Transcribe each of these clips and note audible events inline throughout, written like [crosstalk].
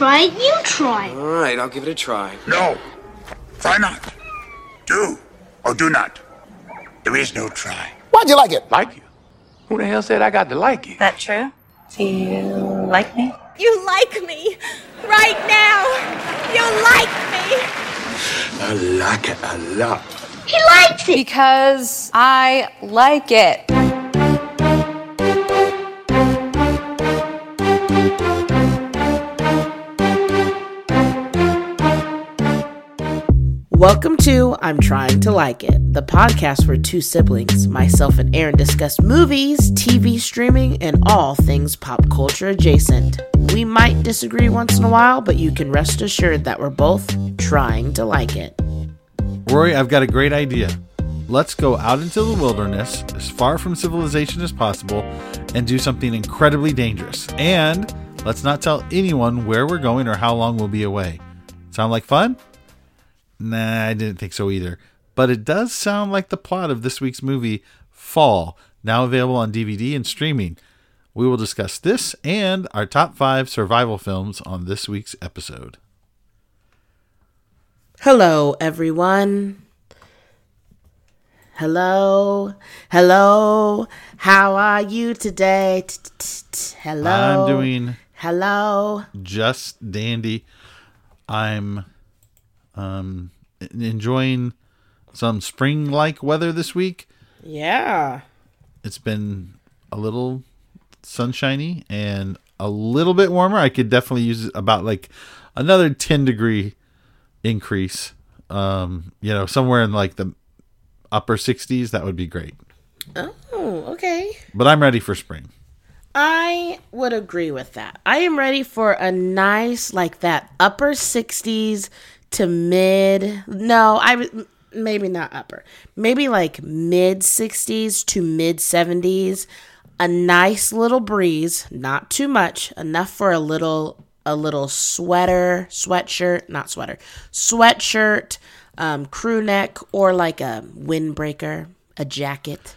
try it, you try it. All right, I'll give it a try. No. Try not. Do or do not. There is no try. Why'd you like it? Like you? Who the hell said I got to like you? That true? Do you like me? You like me right now. You like me. I like it a lot. He likes it. Because I like it. Welcome to I'm Trying to Like It, the podcast where two siblings, myself and Aaron, discuss movies, TV streaming, and all things pop culture adjacent. We might disagree once in a while, but you can rest assured that we're both trying to like it. Rori, I've got a great idea. Let's go out into the wilderness, as far from civilization as possible, and do something incredibly dangerous. And let's not tell anyone where we're going or how long we'll be away. Sound like fun? Nah, I didn't think so either. But it does sound like the plot of this week's movie, Fall, now available on DVD and streaming. We will discuss this and our top five survival films on this week's episode. Hello, everyone. Hello, hello. How are you today? Hello. I'm doing Hello. just dandy. I'm um enjoying some spring-like weather this week. Yeah. It's been a little sunshiny and a little bit warmer. I could definitely use about like another 10 degree increase. Um, you know, somewhere in like the upper 60s, that would be great. Oh, okay. But I'm ready for spring. I would agree with that. I am ready for a nice, like that upper 60s to mid. No, I maybe not upper. Maybe like mid 60s to mid 70s. A nice little breeze, not too much, enough for a little a little sweater, sweatshirt, not sweater, sweatshirt, um, crew neck, or like a windbreaker, a jacket.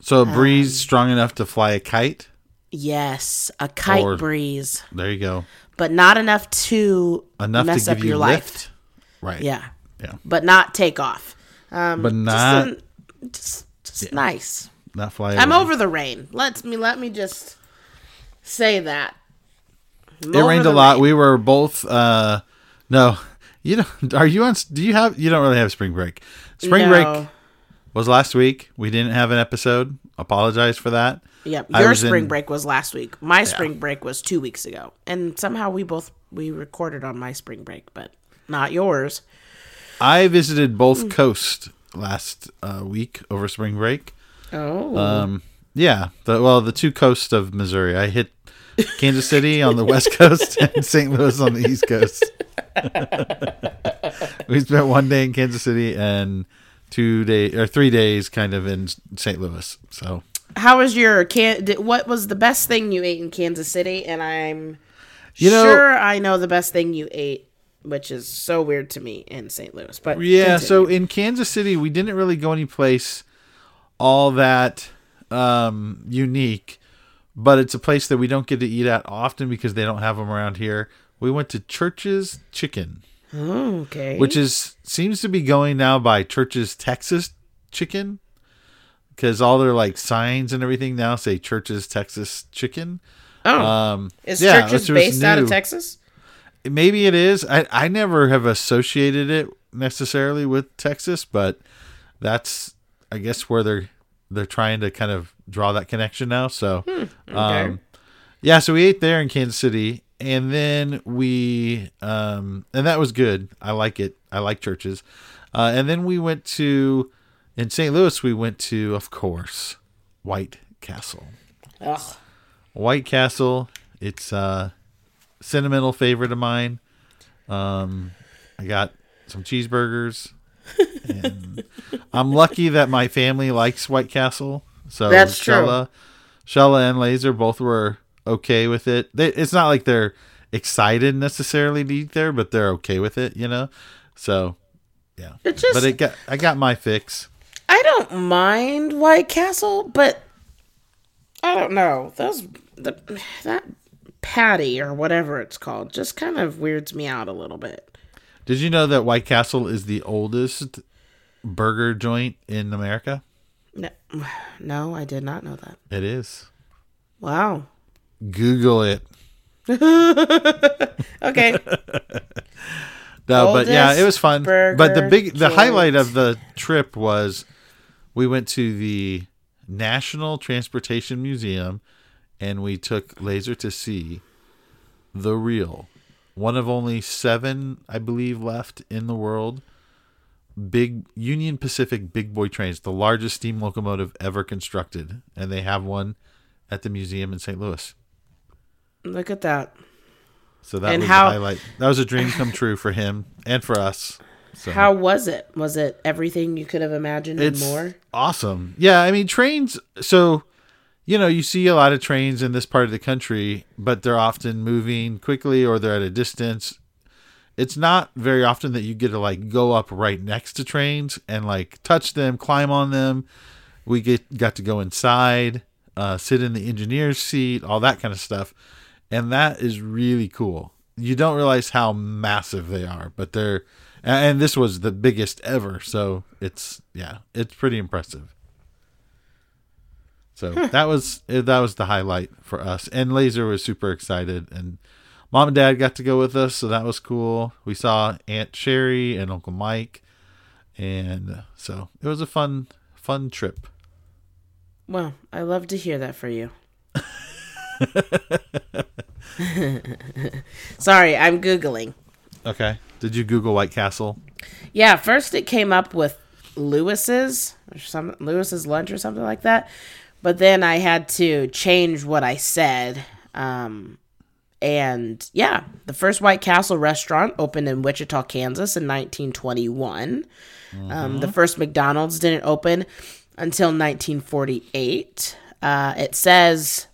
So a Um, breeze strong enough to fly a kite. Yes, a kite Or- breeze, There you go. but not enough to Enough mess to up give you your lift. Right. Yeah, Yeah. but not take off. Um, But not just, just, just nice. not fly. I'm over the rain. Let me let me just say that. I'm It rained a lot. rain. We were both uh no. You don't [laughs] are you on do you have you don't really have spring break. Spring No. break was last week. We didn't have an episode. Apologize for that. Yep, your spring in- break was last week. My spring break was two weeks ago, and somehow we both we recorded on my spring break, but not yours. I visited both coasts last uh, week over spring break. Oh, Um yeah, the well the two coasts of Missouri. I hit Kansas City on the west coast [laughs] and St. Louis on the east coast. [laughs] we spent one day in Kansas City and two day or three days kind of in St. Louis. So how was your can? What was the best thing you ate in Kansas City? And I'm You know- sure I know the best thing you ate, which is so weird to me in St. Louis. But Yeah, so in Kansas City, we didn't really go any place all that um, unique, but it's a place that we don't get to eat at often because they don't have them around here. We went to Church's Chicken, okay, which is seems to be going now by Church's Texas Chicken because all their like signs and everything now say Church's Texas Chicken. oh, Um, is yeah, was based out of. Texas? Maybe it is. I, I never have associated it necessarily with Texas, but that's I guess where they're they're trying to kind of draw that connection now. So um yeah, so we ate there in Kansas City and then we um and that was good. I like it. I like Church's. Uh and then we went to in St. Louis we went to of course White Castle. Ugh. White Castle. It's a sentimental favorite of mine. Um, I got some cheeseburgers, and I'm lucky that my family likes White Castle. So That's true. Shella, Shella and Laser both were okay with it. They, it's not like they're excited necessarily to eat there, but they're okay with it, you know. So yeah, It just but it got I got my fix. I don't mind White Castle, but I don't know those the, that patty or whatever it's called just kind of weirds me out a little bit. Did you know that White Castle is the oldest burger joint in America? No, [sighs] no, I did not know that. It is. Wow. Google it. [laughs] Okay. [laughs] No, but yeah, it was fun. But the big, the highlight of the trip was we went to the National Transportation Museum and we took Laser to see the real, one of only seven, I believe, left in the world. Big Union Pacific big boy trains, the largest steam locomotive ever constructed, and they have one at the museum in St. Louis. Look at that. So that And was how- highlight. That was a dream come [laughs] true for him and for us. So. How was it? Was it everything you could have imagined and more? awesome. Yeah, I mean trains. So you know you see a lot of trains in this part of the country, but they're often moving quickly or they're at a distance. It's not very often that you get to like go up right next to trains and like touch them, climb on them. We get got to go inside, uh, sit in the engineer's seat, all that kind of stuff, and that is really cool. You don't realize how massive they are, but they're and this was the biggest ever so it's yeah it's pretty impressive so that was eh, that was the highlight for us. And laser was super excited. And mom and dad got to go with us so that was cool. We saw aunt sherry and uncle mike. And so it was a fun fun trip. Well, I love to hear that for you. [laughs] Sorry, I'm Googling. okay. Did you google white castle? Yeah, first it came up with Lewis's or some Lewis's lunch or something like that. But then I had to change what I said. Um and yeah, the first White Castle restaurant opened in Wichita, Kansas in 1921. Um, the first McDonald's didn't open until 1948. Uh, it says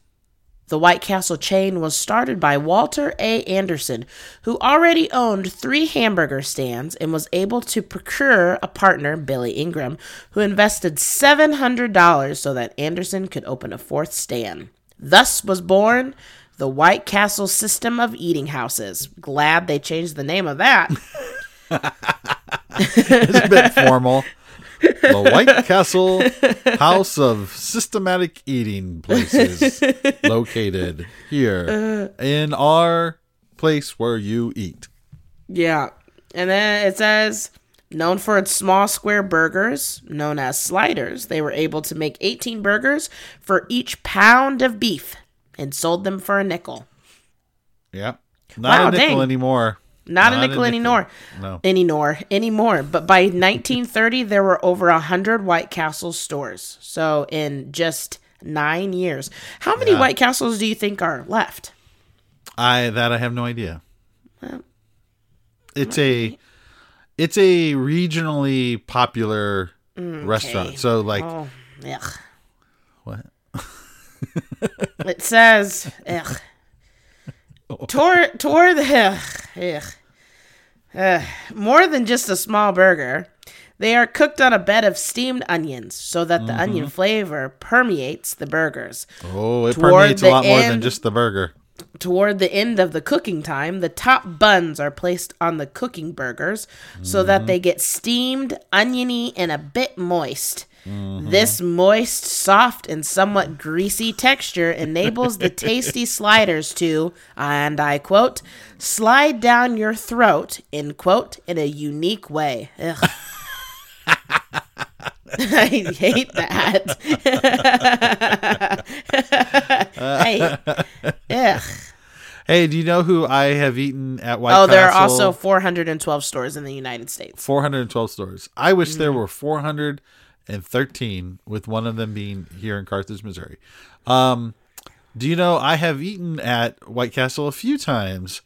the White Castle chain was started by Walter A. Anderson, who already owned three hamburger stands and was able to procure a partner, Billy Ingram, who invested $700 so that Anderson could open a fourth stand. Thus was born the White Castle system of eating houses. Glad they changed the name of that. [laughs] it's a bit formal [laughs] the white castle house of systematic eating places located here in our place where you eat Yeah. And then it says, known for its small square burgers, known as sliders, they were able to make 18 burgers for each pound of beef and sold them for a nickel. Yeah. Not Wow, a nickel dang. anymore. Not, a nickel anymore. No. Anymore. Anymore. But by [laughs] 1930, there were over 100 White Castle stores. So in just nine years. How many Yeah. White Castles do you think are left? I that I have no idea. It's a it's a regionally popular mm, restaurant. So like Oh, ugh. what? It says, [laughs] ugh. Toward, toward the, ugh, ugh. Ugh. more than just a small burger, they are cooked on a bed of steamed onions so that the onion mm-hmm. flavor permeates the burgers. Oh, it Toward permeates a lot more than just the burger. Toward the end of the cooking time, the top buns are placed on the cooking burgers so that mm-hmm. they get steamed, oniony, and a bit moist. Mm-hmm. This moist, soft, and somewhat greasy texture enables the [laughs] tasty sliders to, and I quote, slide down your throat, in quote, in a unique way. [laughs] I hate that. [laughs] I, ugh. Hey, do you know who I have eaten at White oh, Castle? Oh, there are also 412 stores in the United States. 412 stores. I wish mm. there were 400- and 13, with one of them being here in Carthage, Missouri. Um, do you know I have eaten at White Castle a few times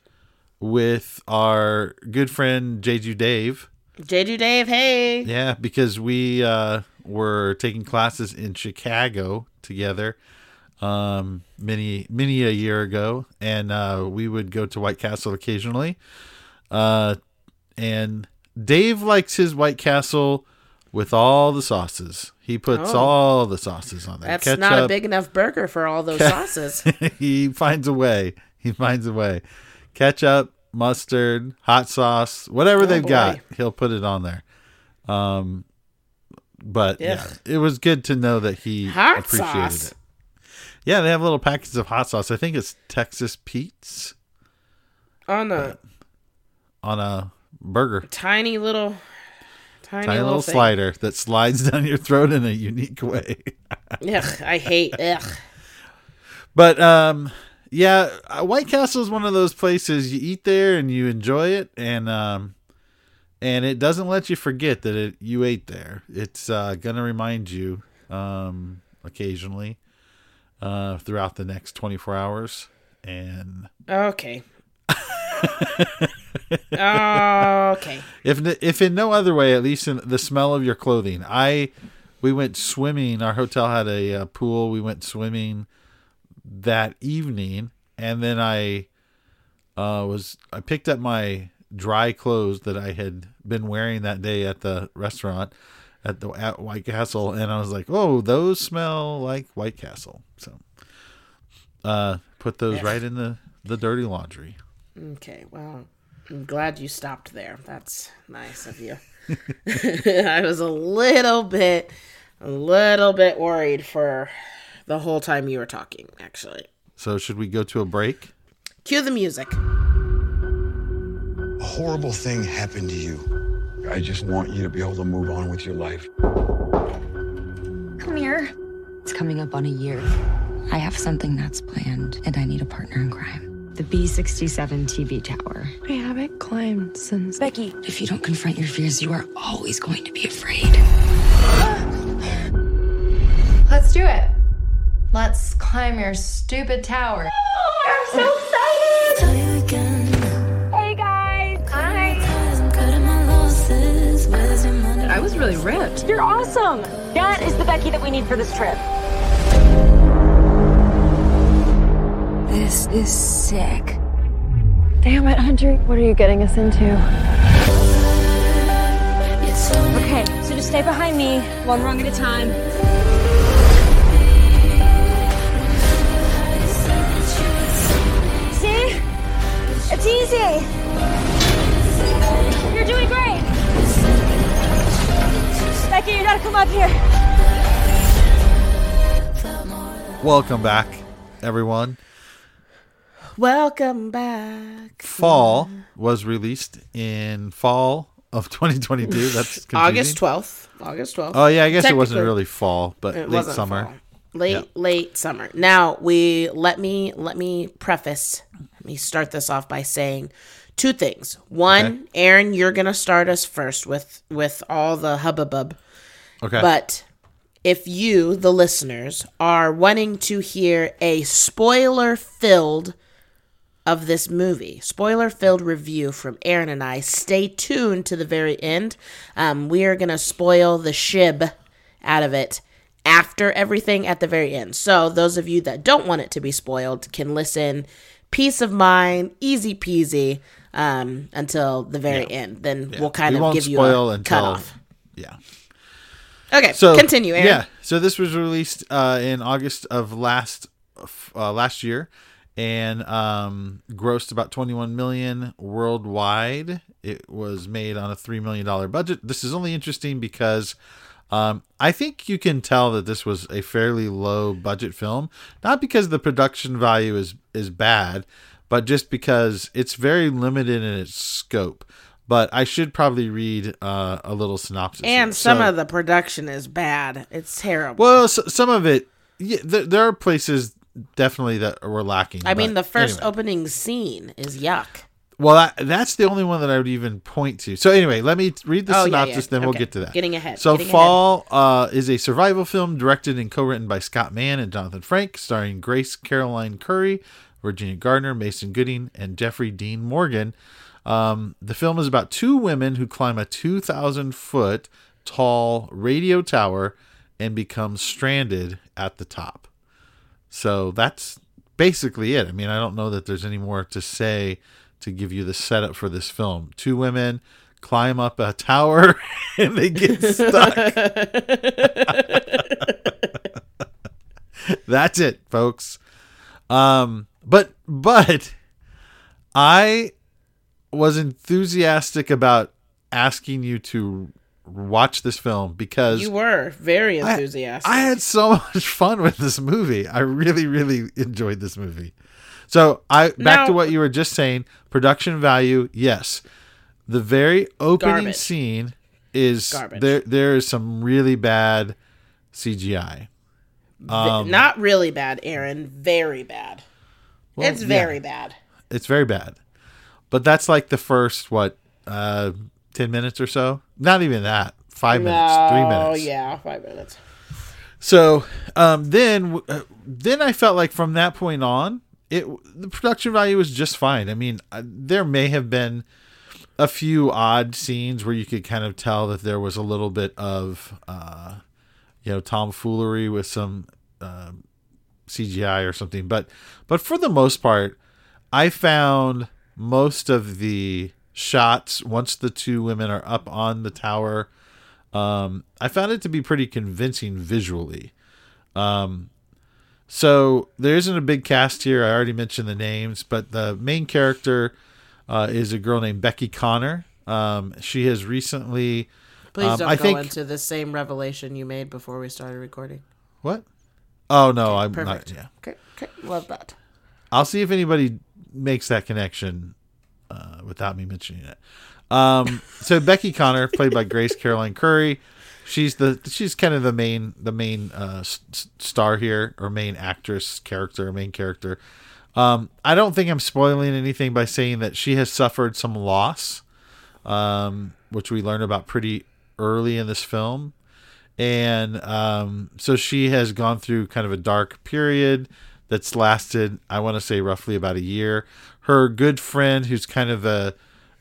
with our good friend Jeju Dave. Jeju Dave, hey. Yeah, because we uh, were taking classes in Chicago together um, many many a year ago, and uh, we would go to White Castle occasionally. Uh, and Dave likes his White Castle with all the sauces. He puts Oh. all the sauces on there. That's not a big enough burger for all those sauces. [laughs] he finds a way. He finds a way. Ketchup, mustard, hot sauce, whatever they've boy. got, he'll put it on there. Um, but yeah, it was good to know that he Hot appreciated sauce? it. Yeah, they have little packets of hot sauce. I think it's Texas Pete's On a on a burger. tiny little, tiny, Tiny little thing. slider that slides [laughs] down your throat in a unique way. Ugh, I hate. [laughs] Ugh. But um, yeah, uh, White Castle is one of those places you eat there and you enjoy it, and um, and it doesn't let you forget that it you ate there. It's uh, gonna remind you um occasionally uh throughout the next twenty four hours, and Okay. Okay. if if in no other way, at least in the smell of your clothing. I we went swimming. Our hotel had a uh, pool. We went swimming that evening, and then I uh, was I picked up my dry clothes that I had been wearing that day at the restaurant at the at White Castle, and I was like, "Oh, those smell like White Castle." So, uh, put those right in the the dirty laundry. Okay. Well, I'm glad you stopped there. That's nice of you. [laughs] [laughs] I was a little bit, a little bit worried for the whole time you were talking. Actually, So, should we go to a break? cue the music. A horrible thing happened to you. I just want you to be able to move on with your life. Come here. It's coming up on a year. I have something that's planned, and I need a partner in crime. The B67 TV tower. I haven't climbed since. Becky, if you don't confront your fears, you are always going to be afraid. Let's do it. Let's climb your stupid tower. Oh I'm so excited. Hey guys. Hi. I was really ripped. You're awesome. That is the Becky that we need for this trip. This is sick. Damn it, Hunter. What are you getting us into? Okay, so just stay behind me, one rung at a time. See? It's easy. You're doing great. Becky, you gotta come up here. Welcome back, everyone. Welcome back. Fall was released in fall of [laughs] 2022. That's [laughs] confusing. August 12th. August 12th. Oh yeah, I guess it wasn't really fall, but It late summer. fall. Late Yeah. late summer. Now we let me let me preface. Let me start this off by saying two things. One, Okay. Aaron, you're gonna start us first with with all the hubbub. Okay. But if you, the listeners, are wanting to hear a spoiler filled of this movie, spoiler filled review from Aaron and I, stay tuned to the very end. Um, we are going to spoil the shib out of it after everything at the very end. So, those of you that don't want it to be spoiled can listen peace of mind, easy peasy, um, until the very end. Then we'll kind we of give you a until cutoff. yeah. Okay, So continue, Aaron. Yeah. So this was released uh, in August of last uh, last year, and um, grossed about 21 million worldwide. It was made on a three million dollar budget. This is only interesting because. Um, I think you can tell that this was a fairly low budget film, not because the production value is is bad, but just because it's very limited in its scope. But I should probably read uh, a little synopsis. And here. some So- of the production is bad. It's terrible. well, s some of it, yeah, there, there are places definitely that we're lacking. I mean, the first anyway. opening scene is yuck. well, that, that's the only one that I would even point to. So anyway, let me read the Oh, synopsis, yeah. then we'll get to that. Getting ahead, So getting Fall uh, is a survival film directed and co-written by Scott Mann and Jonathan Frank, starring Grace Caroline Currey, Virginia Gardner, Mason Gooding, and Jeffrey Dean Morgan. Um, the film is about two women who climb a 2,000 foot tall radio tower and become stranded at the top. So that's basically it. I mean, I don't know that there's any more to say to give you the setup for this film. Two women climb up a tower [laughs] and they get stuck. [laughs] that's it, folks. Um But but I was enthusiastic about asking you to watch this film because You were very enthusiastic. I, had so [laughs] much fun with this movie. I really, really enjoyed this movie. So I back to what you were just saying. Production value, yes. The very opening Garbage. scene is Garbage. there. There is some really bad CGI. Um, Not really bad, Aaron. Very bad. Well, it's yeah. very bad. It's very bad. But that's like the first what uh, ten minutes or so. Not even that. Five minutes. three minutes. Oh, yeah, five minutes. So um, then, uh, then I felt like from that point on, it the production value was just fine. I mean, uh, there may have been a few odd scenes where you could kind of tell that there was a little bit of, uh, you know, tomfoolery with some uh, CGI or something, but but for the most part, I found most of the shots once the two women are up on the tower. Um, I found it to be pretty convincing visually. Um, so there isn't a big cast here. I already mentioned the names, but the main character uh, is a girl named Becky Connor. Um, she has recently. Please um, don't I go think into the same revelation you made before we started recording. what? Oh no, I'm Perfect. not. Yeah, Okay, okay, love that. I'll see if anybody makes that connection uh, without me mentioning it. Um, so Becky Connor, played by Grace Caroline Currey, she's the she's kind of the main the main uh, s- star here, or main actress character, main character. Um, I don't think I'm spoiling anything by saying that she has suffered some loss, um, which we learn about pretty early in this film and um, so she has gone through kind of a dark period that's lasted i want to say roughly about a year her good friend who's kind of a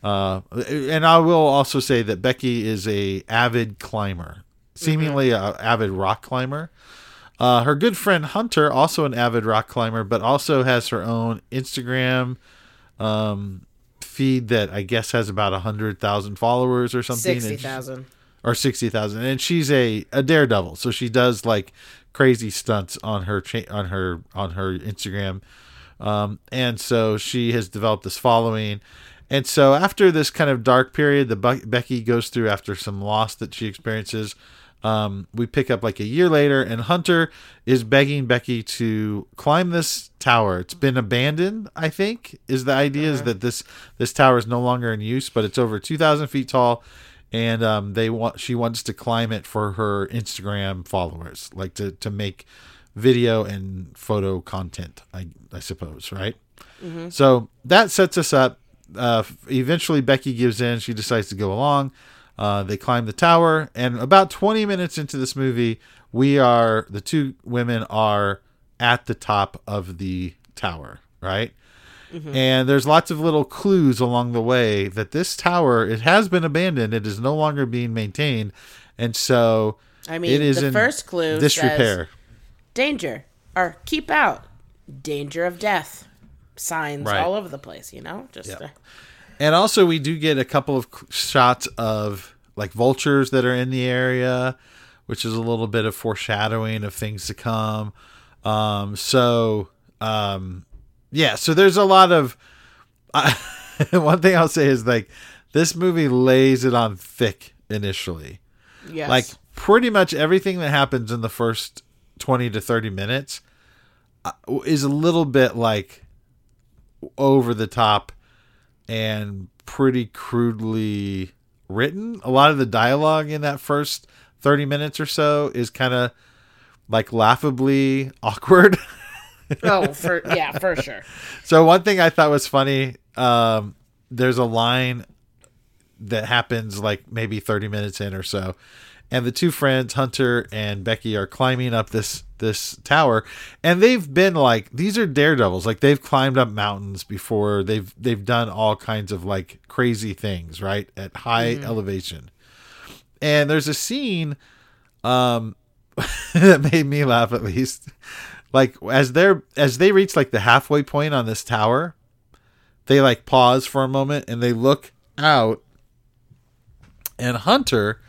uh, and i will also say that becky is a avid climber seemingly a avid rock climber. Uh, her good friend hunter also an avid rock climber but also has her own instagram um, feed that i guess has about a hundred thousand followers or something. Sixty thousand. or 60,000 and she's a, a daredevil. So she does like crazy stunts on her cha- on her on her Instagram um, and so she has developed this following. And so after this kind of dark period the Bu- Becky goes through after some loss that she experiences. Um, we pick up like a year later and Hunter is begging Becky to climb this tower. It's been abandoned I think is the idea is that this this tower is no longer in use but it's over 2,000 feet tall. And um, they want she wants to climb it for her Instagram followers, like to to make video and photo content. I I suppose, right? So that sets us up. Uh, eventually, Becky gives in. She decides to go along. Uh, they climb the tower, and about 20 minutes into this movie, we are the two women are at the top of the tower, right? And there's lots of little clues along the way that this tower it has been abandoned. It is no longer being maintained, and so I mean, it is the in first clue disrepair. says danger or keep out, danger of death, signs Right. all over the place. You know, just uh, And also, we do get a couple of shots of like vultures that are in the area, which is a little bit of foreshadowing of things to come. Um, so, um, yeah, so there's a lot of. I [laughs] one thing I'll say is like this movie lays it on thick initially. yes. Like pretty much everything that happens in the first 20 to 30 minutes uh, is a little bit like over the top and pretty crudely written. A lot of the dialogue in that first 30 minutes or so is kind of like laughably [laughs] awkward. oh, for yeah, for sure. [laughs] So one thing I thought was funny, um, there's a line that happens like maybe 30 minutes in or so, and the two friends, Hunter and Becky, are climbing up this this tower, and they've been like these are daredevils, like they've climbed up mountains before. They've they've done all kinds of like crazy things, right, at high elevation. And there's a scene um [laughs] that made me laugh at least. Like as they're as they reach like the halfway point on this tower they like pause for a moment and they look out. And hunter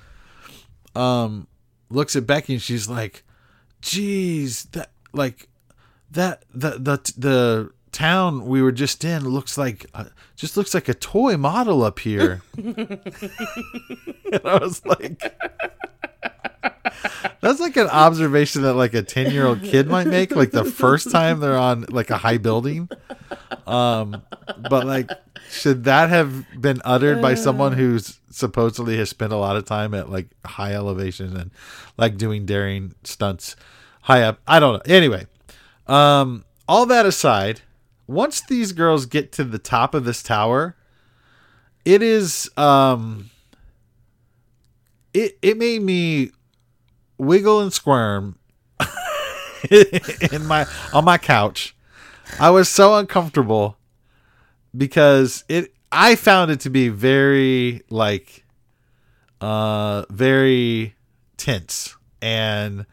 um looks at becky and she's like geez that like that the the the town we were just in looks like uh, just looks like a toy model up here. [laughs] [laughs] and I was like, that's like an observation that like a 10 year old kid might make, like the first time they're on like a high building. Um, but like, should that have been uttered by someone who's supposedly has spent a lot of time at like high elevation and like doing daring stunts high up? I don't know. Anyway, um, all that aside, once these girls get to the top of this tower, it is um it it made me wiggle and squirm [laughs] in my on my couch. I was so uncomfortable because it I found it to be very like uh very tense and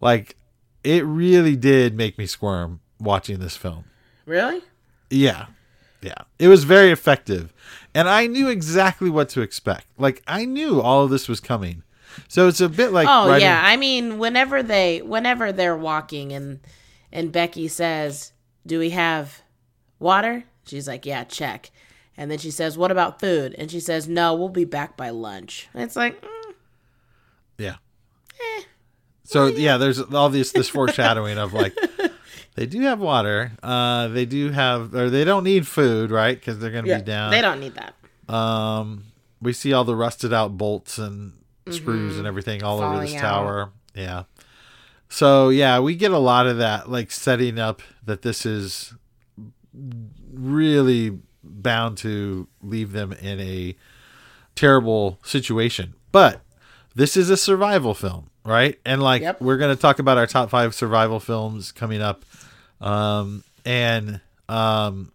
like it really did make me squirm watching this film. Really? Yeah. Yeah. It was very effective. And I knew exactly what to expect. Like I knew all of this was coming. So it's a bit like oh writing- yeah, I mean, whenever they, whenever they're walking and and Becky says, "Do we have water?" She's like, "Yeah, check." And then she says, "What about food?" And she says, "No, we'll be back by lunch." And it's like, mm, Yeah. So yeah, there's all this this foreshadowing of like [laughs] they do have water. Uh they do have or they don't need food, right? Cuz they're going to yeah, be down. they don't need that. Um we see all the rusted out bolts and screws and everything all over this Mm-hmm. Out. tower. Yeah. So yeah, we get a lot of that like setting up that this is really bound to leave them in a terrible situation. But this is a survival film, right? And like Yep. we're going to talk about our top 5 survival films coming up. Um and um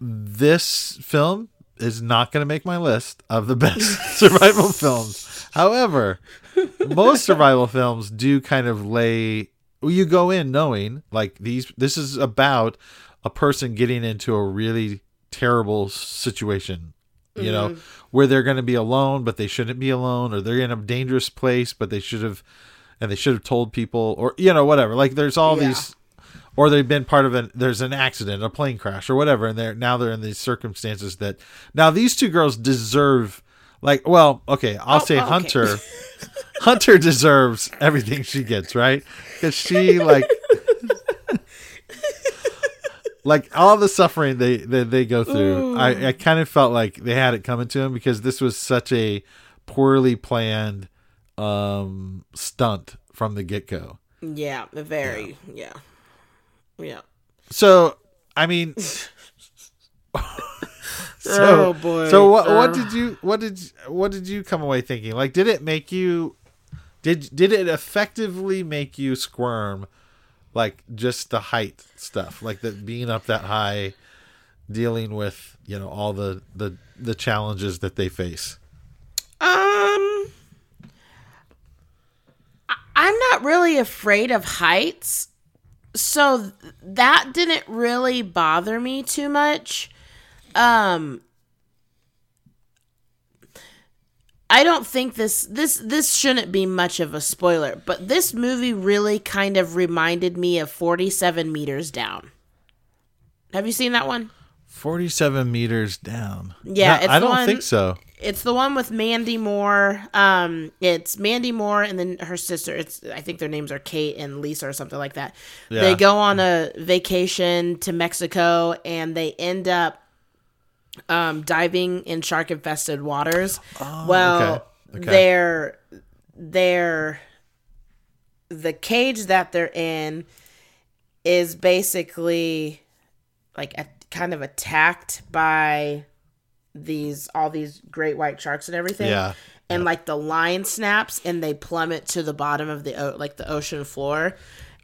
this film is not going to make my list of the [laughs] best [laughs] survival films. However, most survival films do kind of lay you go in knowing like these this is about a person getting into a really terrible situation you know mm-hmm. where they're going to be alone but they shouldn't be alone or they're in a dangerous place but they should have and they should have told people or you know whatever like there's all Yeah. these or they've been part of an there's an accident a plane crash or whatever and they're now they're in these circumstances that now these two girls deserve like well okay i'll say oh, okay. hunter [laughs] hunter deserves everything she gets right because she like [laughs] like all the suffering they they, they go through I, I kind of felt like they had it coming to them because this was such a poorly planned um stunt from the get-go Yeah, very. Yeah, yeah. So, I mean, [laughs] so, Oh, boy. So what? What Uh. did you? What did? What did you come away thinking? Like, did it make you? Did did it effectively make you squirm? Like just the height stuff, like the being up that high, dealing with you know all the the the challenges that they face. Um, I'm not really afraid of heights, so that didn't really bother me too much. Um, I don't think this this this shouldn't be much of a spoiler, but this movie really kind of reminded me of 47 meters down. Have you seen that one? Forty-seven meters down. Yeah, No, it's I don't one- think so. It's the one with Mandy Moore. Um, it's Mandy Moore and then her sister. It's I think their names are Kate and Lisa or something like that. Yeah. They go on a vacation to Mexico and they end up um, diving in shark infested waters. well, Oh, okay. Okay. they're they're the cage that they're in is basically like a, kind of attacked by these all these great white sharks and everything. Yeah. And like the line snaps and they plummet to the bottom of the o- like the ocean floor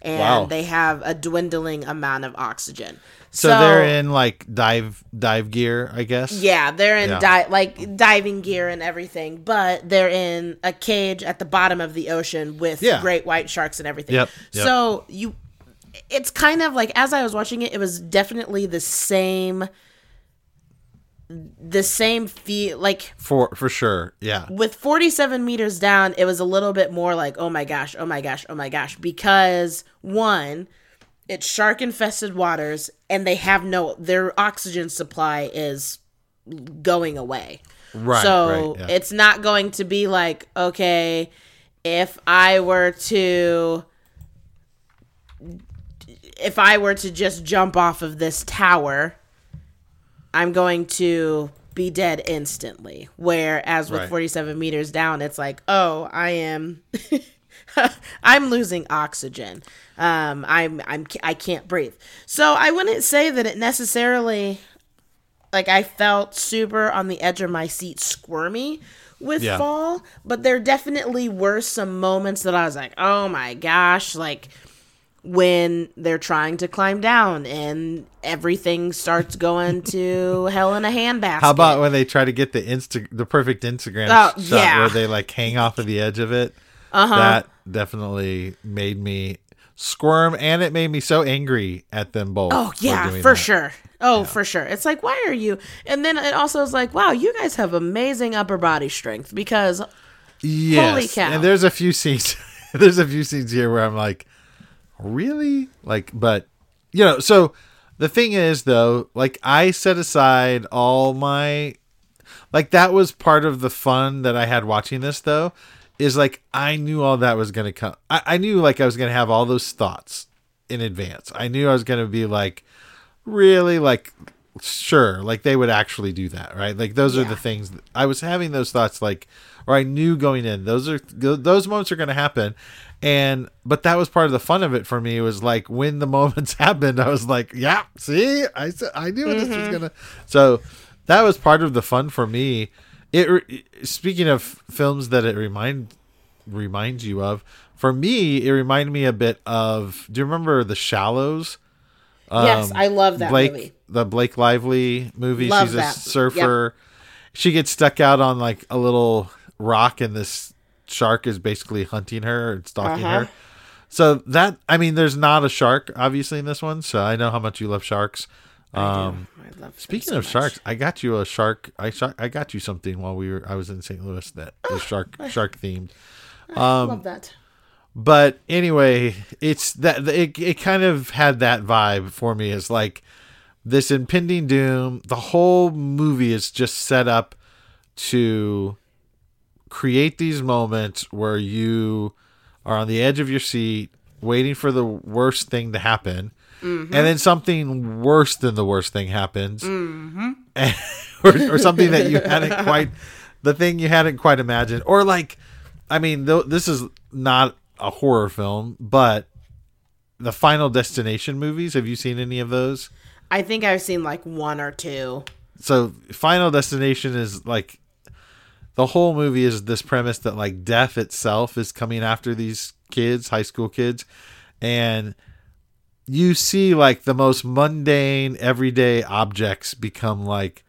and Wow. they have a dwindling amount of oxygen. So, they're in like dive dive gear, I guess. Yeah, they're in Yeah. di- like diving gear and everything, but they're in a cage at the bottom of the ocean with Yeah. great white sharks and everything. Yep, yep. So you it's kind of like as I was watching it, it was definitely the same the same feel like For for sure. Yeah. with 47 meters down, it was a little bit more like, oh my gosh, oh my gosh, oh my gosh, because one, it's shark infested waters and they have no their oxygen supply is going away. Right. So right, yeah. it's not going to be like, okay, if I were to if I were to just jump off of this tower, I'm going to be dead instantly. Whereas with Right. 47 meters down, it's like, oh, I am, [laughs] I'm losing oxygen. Um, I'm, I'm, I can't breathe. So I wouldn't say that it necessarily, like, I felt super on the edge of my seat, squirmy with Yeah. fall, but there definitely were some moments that I was like, oh my gosh, like when they're trying to climb down and everything starts going [laughs] to hell in a handbasket. How about when they try to get the insta the perfect Instagram Oh, shot yeah. where they like hang off of the edge of it? Uh-huh. That definitely made me squirm and it made me so angry at them both. Oh yeah, doing for sure. Oh, for sure. It's like, why are you? And then it also is like, wow, you guys have amazing upper body strength because Yes. Holy cow. And there's a few scenes [laughs] there's a few scenes here where I'm like, really? Like, but you know, so the thing is though, like I set aside all my like that was part of the fun that I had watching this though, is like I knew all that was gonna come I, I knew like I was gonna have all those thoughts in advance. I knew I was gonna be like really like sure like they would actually do that right like those are the things that i was having those thoughts like or i knew going in those are those moments are going to happen and but that was part of the fun of it for me was like when the [laughs] moments happened i was like yeah see i i knew this was gonna so that was part of the fun for me it speaking of films that it remind reminds you of for me it reminded me a bit of do you remember the shallows yes, I love that Um, Blake, movie. the Blake Lively movie. Love She's a that. surfer. She gets stuck out on like a little rock, in this shark is basically hunting her and stalking Uh-huh. her. So that I mean, there's not a shark obviously in this one. So I know how much you love sharks. Um, I love them speaking so of much. sharks, I got you a shark. I shar- I got you something while we were. I was in St. Louis that is shark shark themed. love that. But anyway, it's that it, it kind of had that vibe for me. It's like this impending doom. The whole movie is just set up to create these moments where you are on the edge of your seat, waiting for the worst thing to happen, mm-hmm. and then something worse than the worst thing happens, mm-hmm. [laughs] or, or something that you hadn't [laughs] quite, the thing you hadn't quite imagined, or like, I mean, th- this is not a horror film, but the Final Destination movies. Have you seen any of those? I think I've seen like one or two. so final destination is like the whole movie is this premise that like death itself is coming after these kids high school kids. And you see like the most mundane everyday objects become like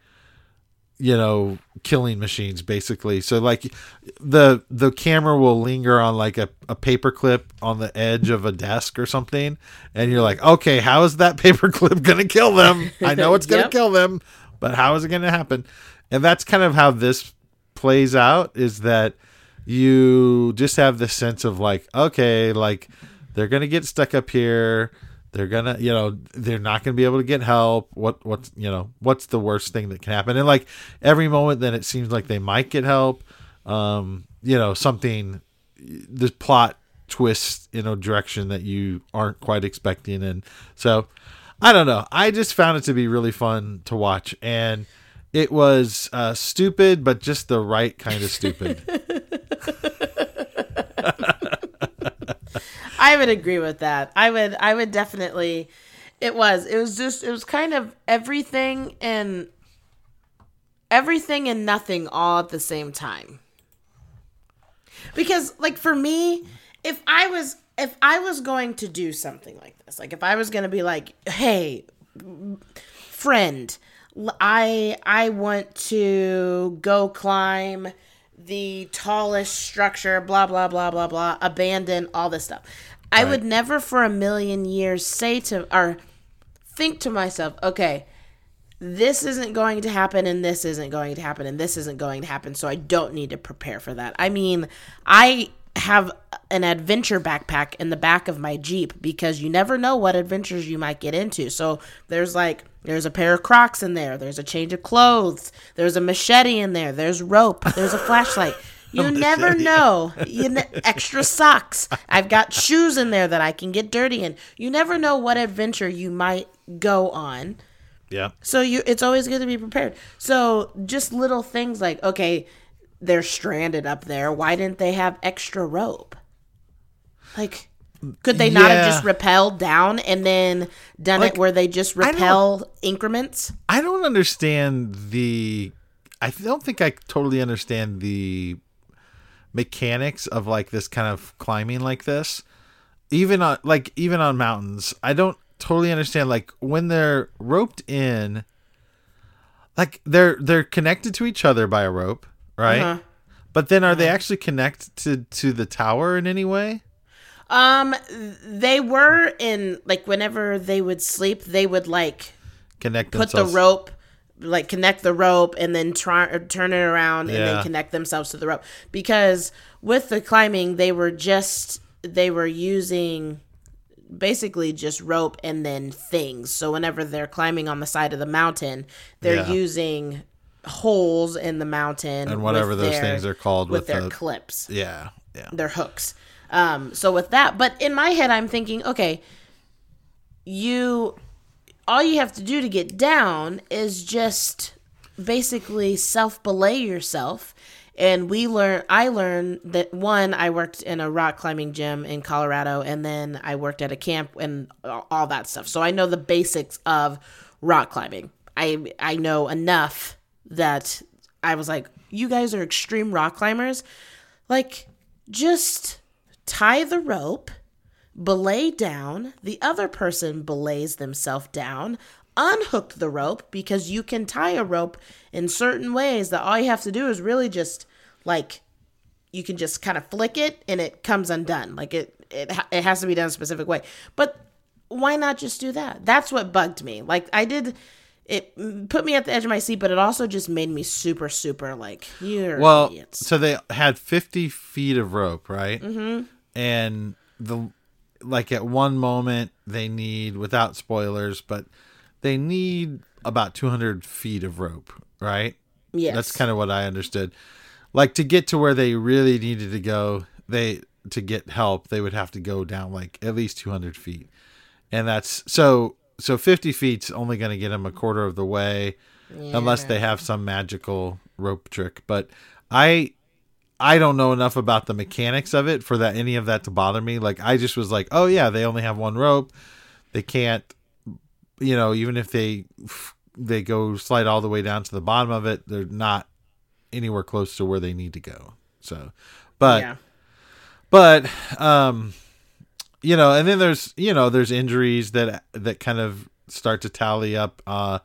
you know killing machines basically. So like the the camera will linger on like a, a paper clip on the edge of a desk or something. And you're like okay how is that [laughs] paper clip gonna kill them? I know it's gonna Yep. kill them but how is it gonna happen? And that's kind of how this plays out is that you just have this sense of like okay like they're gonna get stuck up here. They're gonna you know they're not gonna be able to get help. What what's you know what's the worst thing that can happen? And like every moment then it seems like they might get help. Um you know something the plot twists in a direction that you aren't quite expecting and so i don't know. I just found it to be really fun to watch. And it was uh stupid but just the right kind of stupid [laughs] I would agree with that. I would I would definitely it was. It was just it was kind of everything and everything and nothing all at the same time. Because like for me, if I was if I was going to do something like this, like if I was going to be like, "Hey, friend, I I want to go climb the tallest structure, blah blah blah blah blah, abandon all this stuff. I would never for a million years say to or think to myself, okay, this isn't going to happen and this isn't going to happen and this isn't going to happen, so I don't need to prepare for that. I mean, I have an adventure backpack in the back of my Jeep because you never know what adventures you might get into. So there's like there's a pair of Crocs in there, there's a change of clothes, there's a machete in there, there's rope, there's a flashlight. [laughs] You never know. [laughs] You ne- extra socks. I've got shoes in there that I can get dirty in. You never know what adventure you might go on. Yeah. So you it's always good to be prepared. So just little things like okay, they're stranded up there. Why didn't they have extra rope? Like could they not have just rappelled down and then done Like, it where they just I rappel increments? I don't understand the. I don't think I totally understand the mechanics of like this kind of climbing like this. Even on like even on mountains, I don't totally understand like when they're roped in. Like they're they're connected to each other by a rope, right? Uh-huh. But then are they actually connected to the tower in any way? Um they were in like whenever they would sleep, they would like Connect put the rope like connect the rope and then try turn it around and Yeah. then connect themselves to the rope because with the climbing they were just they were using basically just rope and then things so whenever they're climbing on the side of the mountain they're Yeah. using holes in the mountain And whatever those their- things are called with, with their the- clips Yeah, yeah. their hooks. Um, so with that, but in my head, I'm thinking, okay, you, all you have to do to get down is just basically self belay yourself. And we learn, I learned that one, I worked in a rock climbing gym in Colorado, and then I worked at a camp and all that stuff. So I know the basics of rock climbing. I I know enough that I was like, you guys are extreme rock climbers. Like, just tie the rope, belay down, the other person belays themselves down, unhook the rope because you can tie a rope in certain ways that all you have to do is really just like you can just kind of flick it and it comes undone. Like it it it has to be done a specific way. But why not just do that? That's what bugged me. Like I did it put me at the edge of my seat, but it also just made me super super like you're well idiots. so they had 50 feet of rope right Mhm. and the like at one moment they need without spoilers but they need about 200 feet of rope right Yes. that's kind of what i understood like to get to where they really needed to go they to get help they would have to go down like at least 200 feet and that's so so 50 feet's only going to get them a quarter of the way unless they have some magical rope trick but i i don't know enough about the mechanics of it for that any of that to bother me. Like i just was like oh yeah they only have one rope. They can't you know even if they they go slide all the way down to the bottom of it they're not anywhere close to where they need to go. So but Yeah. but um you know and then there's you know there's injuries that that kind of start to tally up uh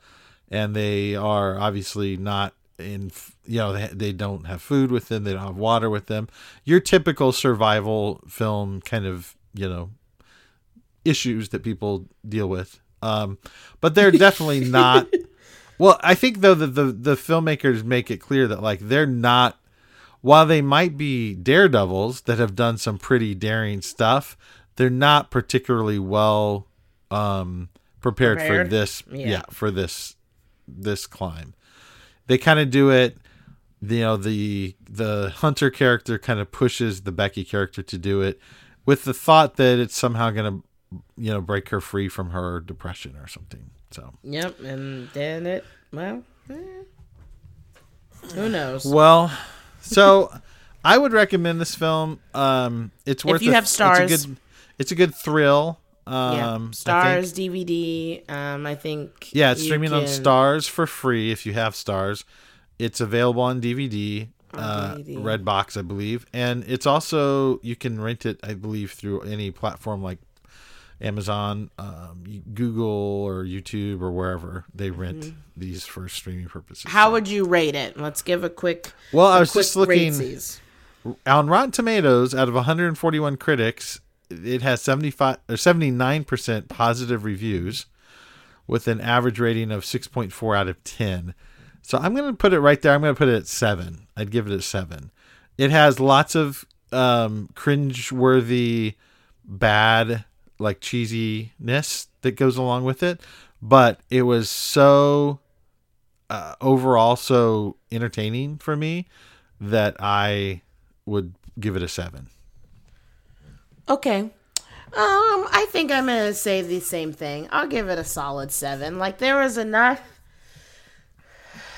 and they are obviously not in you know they, they don't have food with them they don't have water with them. Your typical survival film kind of you know issues that people deal with um but they're definitely [laughs] not well i think though that the the filmmakers make it clear that like they're not while they might be daredevils that have done some pretty daring stuff they're not particularly well um prepared, for this Yeah. yeah for this this climb they kind of do it you know the the hunter character kind of pushes the becky character to do it with the thought that it's somehow going to you know break her free from her depression or something so Yep, and then it well, eh, who knows? well so i would recommend this film um it's If worth you a- have it's a stars. good it's a good thrill um yeah, stars DVD. Um, I think. Yeah, it's streaming on Starz for free if you have Starz. It's available on DVD, uh, DVD. Redbox, I believe, and it's also you can rent it, I believe, through any platform like Amazon, um, Google, or YouTube, or wherever they rent Mhm. these for streaming purposes. How would you rate it? Let's give a quick. Well, I was just looking ratesies. on Rotten Tomatoes. Out of 141 critics, it has 75 or 79 percent positive reviews, with an average rating of 6.4 out of 10. So I'm going to put it right there. I'm going to put it at seven. I'd give it a seven. It has lots of um cringe-worthy bad like cheesiness that goes along with it, but it was so uh, overall so entertaining for me that I would give it a seven. Okay. Um, I think I'm gonna say the same thing. I'll give it a solid seven. Like there was enough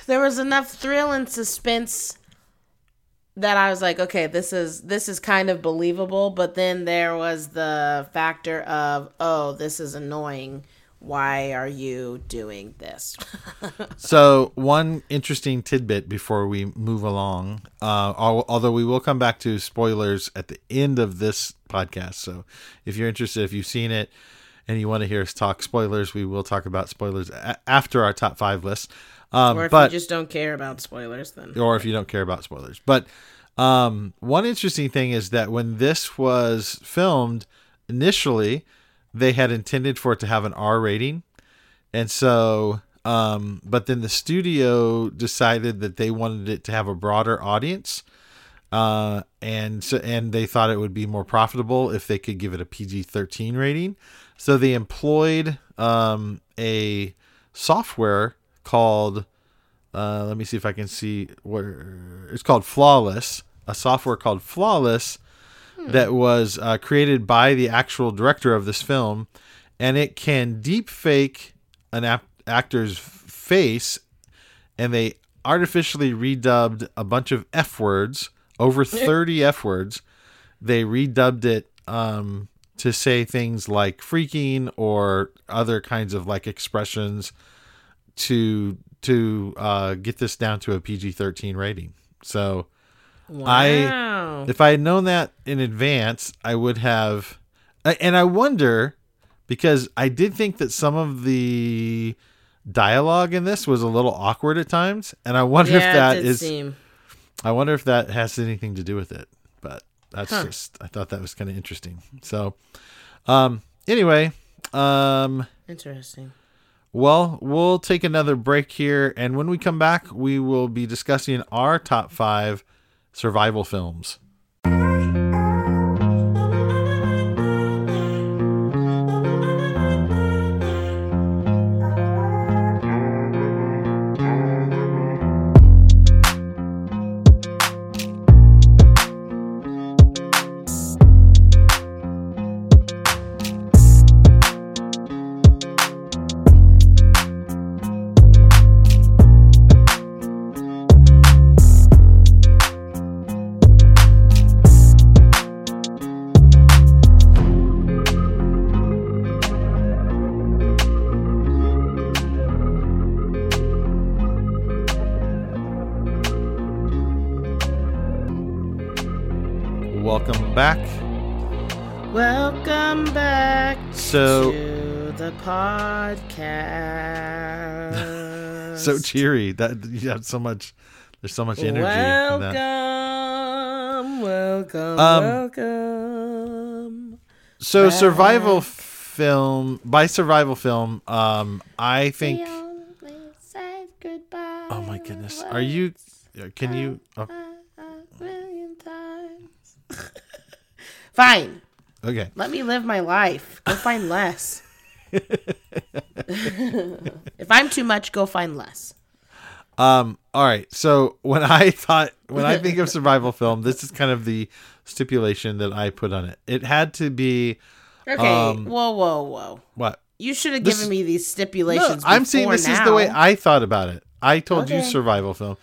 there was enough thrill and suspense that I was like, okay, this is this is kind of believable, but then there was the factor of, oh, this is annoying. Why are you doing this? [laughs] so one interesting tidbit before we move along, uh, although we will come back to spoilers at the end of this podcast. So if you're interested, if you've seen it and you want to hear us talk spoilers, we will talk about spoilers a- after our top five list. Um, or if but you just don't care about spoilers, then or if you don't care about spoilers. But um, one interesting thing is that when this was filmed initially, they had intended for it to have an R rating, and so um, but then the studio decided that they wanted it to have a broader audience. Uh, and so, and they thought it would be more profitable if they could give it a PG 13 rating. So they employed um, a software called uh, let me see if I can see where it's called Flawless, a software called Flawless that was uh, created by the actual director of this film, and it can deep fake an ap- actor's face, and they artificially redubbed a bunch of F words, over [laughs] 30 F words. They redubbed it um, to say things like freaking or other kinds of like expressions to to uh, get this down to a PG thirteen rating. So, Wow. I if I had known that in advance, I would have. And I wonder because I did think that some of the dialogue in this was a little awkward at times, and I wonder if Yeah, it that is. seem. I wonder if that has anything to do with it. But that's Huh. just I thought that was kind of interesting. So, um, anyway, um. Interesting. Well, we'll take another break here, and when we come back, we will be discussing our top five survival films. Welcome back. Welcome back So- to the podcast. So cheery that you have so much. There's so much energy. welcome, that. welcome, Um, welcome. So back. survival film by survival film. Um, I think. Oh my goodness, are you? Can you? oh, Fine. okay. Let me live my life. Go find less. [laughs] if I'm too much, go find less. Um. All right. So when I thought when I think of [laughs] survival film, this is kind of the stipulation that I put on it. It had to be. Okay. Um, whoa, whoa, whoa. What? You should have This given me these No, stipulations. I'm saying this is the way. I thought about it. I told you survival film.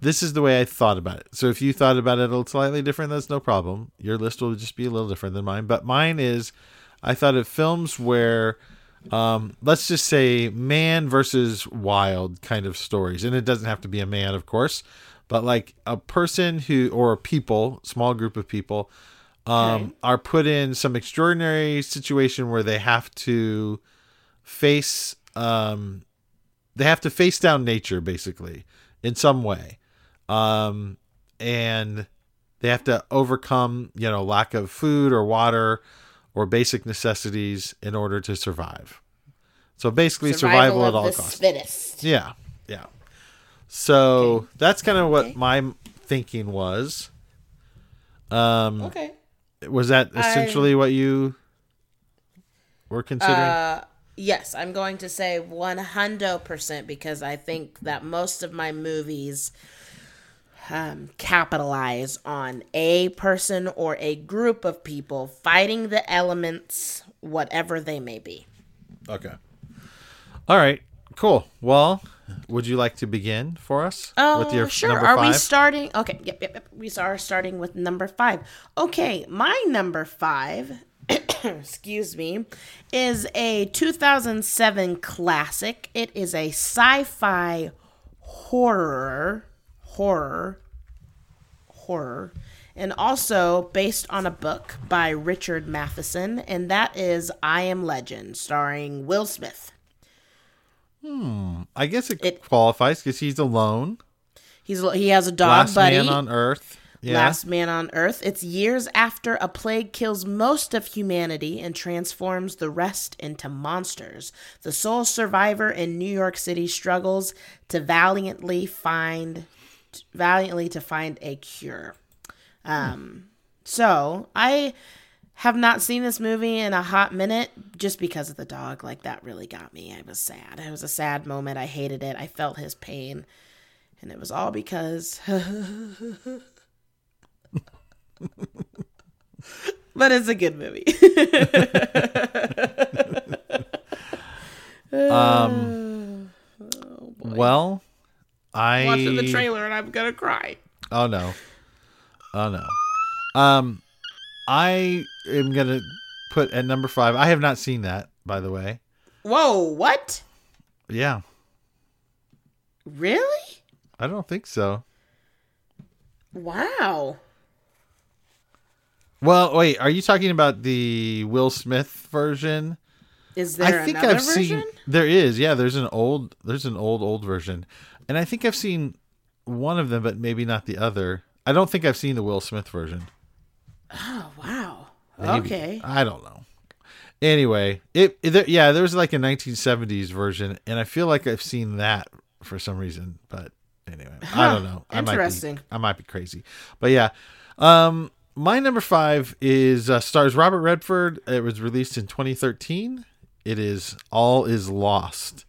This is the way I thought about it. So if you thought about it a little slightly different, that's no problem. Your list will just be a little different than mine. But mine is, I thought of films where, um, let's just say, man versus wild kind of stories, and it doesn't have to be a man, of course, but like a person who or people, small group of people, um, are put in some extraordinary situation where they have to face um they have to face down nature basically in some way um and they have to overcome you know lack of food or water or basic necessities in order to survive. So basically survival, of at all costs. yeah yeah. So that's kind of what my thinking was. Um, Okay. Was that I- essentially what you were considering? Uh, yes, I'm going to say 100% because I think that most of my movies um, capitalize on a person or a group of people fighting the elements, whatever they may be. okay. All right. Cool. Well, would you like to begin for us Oh, sure. number Are we starting? Okay, yep, yep, yep. We are starting with number five. Okay, my number five, [coughs] excuse me, is a 2007 classic. It is a sci-fi horror, horror, horror, and also based on a book by Richard Matheson, and that is I Am Legend, starring Will Smith. Hmm. I guess it, qualifies because he's alone. He's he has a dog Last buddy. man on Earth. Yeah. Last Man on Earth. It's years after a plague kills most of humanity and transforms the rest into monsters. The sole survivor in New York City struggles to valiantly find valiantly to find a cure. Um so I have not seen this movie in a hot minute just because of the dog. Like that really got me. I was sad. It was a sad moment. I hated it. I felt his pain. And it was all because [laughs] but it's a good movie. [laughs] Um. [sighs] well, I Watching the trailer and I'm gonna cry. Oh no. Oh no. Um I am gonna put at number five. I have not seen that, by the way. Whoa, what? Yeah. Really? I don't think so. Wow. Well, wait, are you talking about the Will Smith version? Is there I think another I've version? seen there is, yeah, there's an old there's an old old version. And I think I've seen one of them, but maybe not the other. I don't think I've seen the Will Smith version. Oh wow. Maybe. Okay. I don't know. Anyway, it, it there, yeah, there was like a 1970s version, and I feel like I've seen that for some reason. But anyway, I don't know. I interesting. Might be, I might be crazy, but yeah. Um, my number five is uh, stars Robert Redford. It was released in 2013. It is All Is Lost.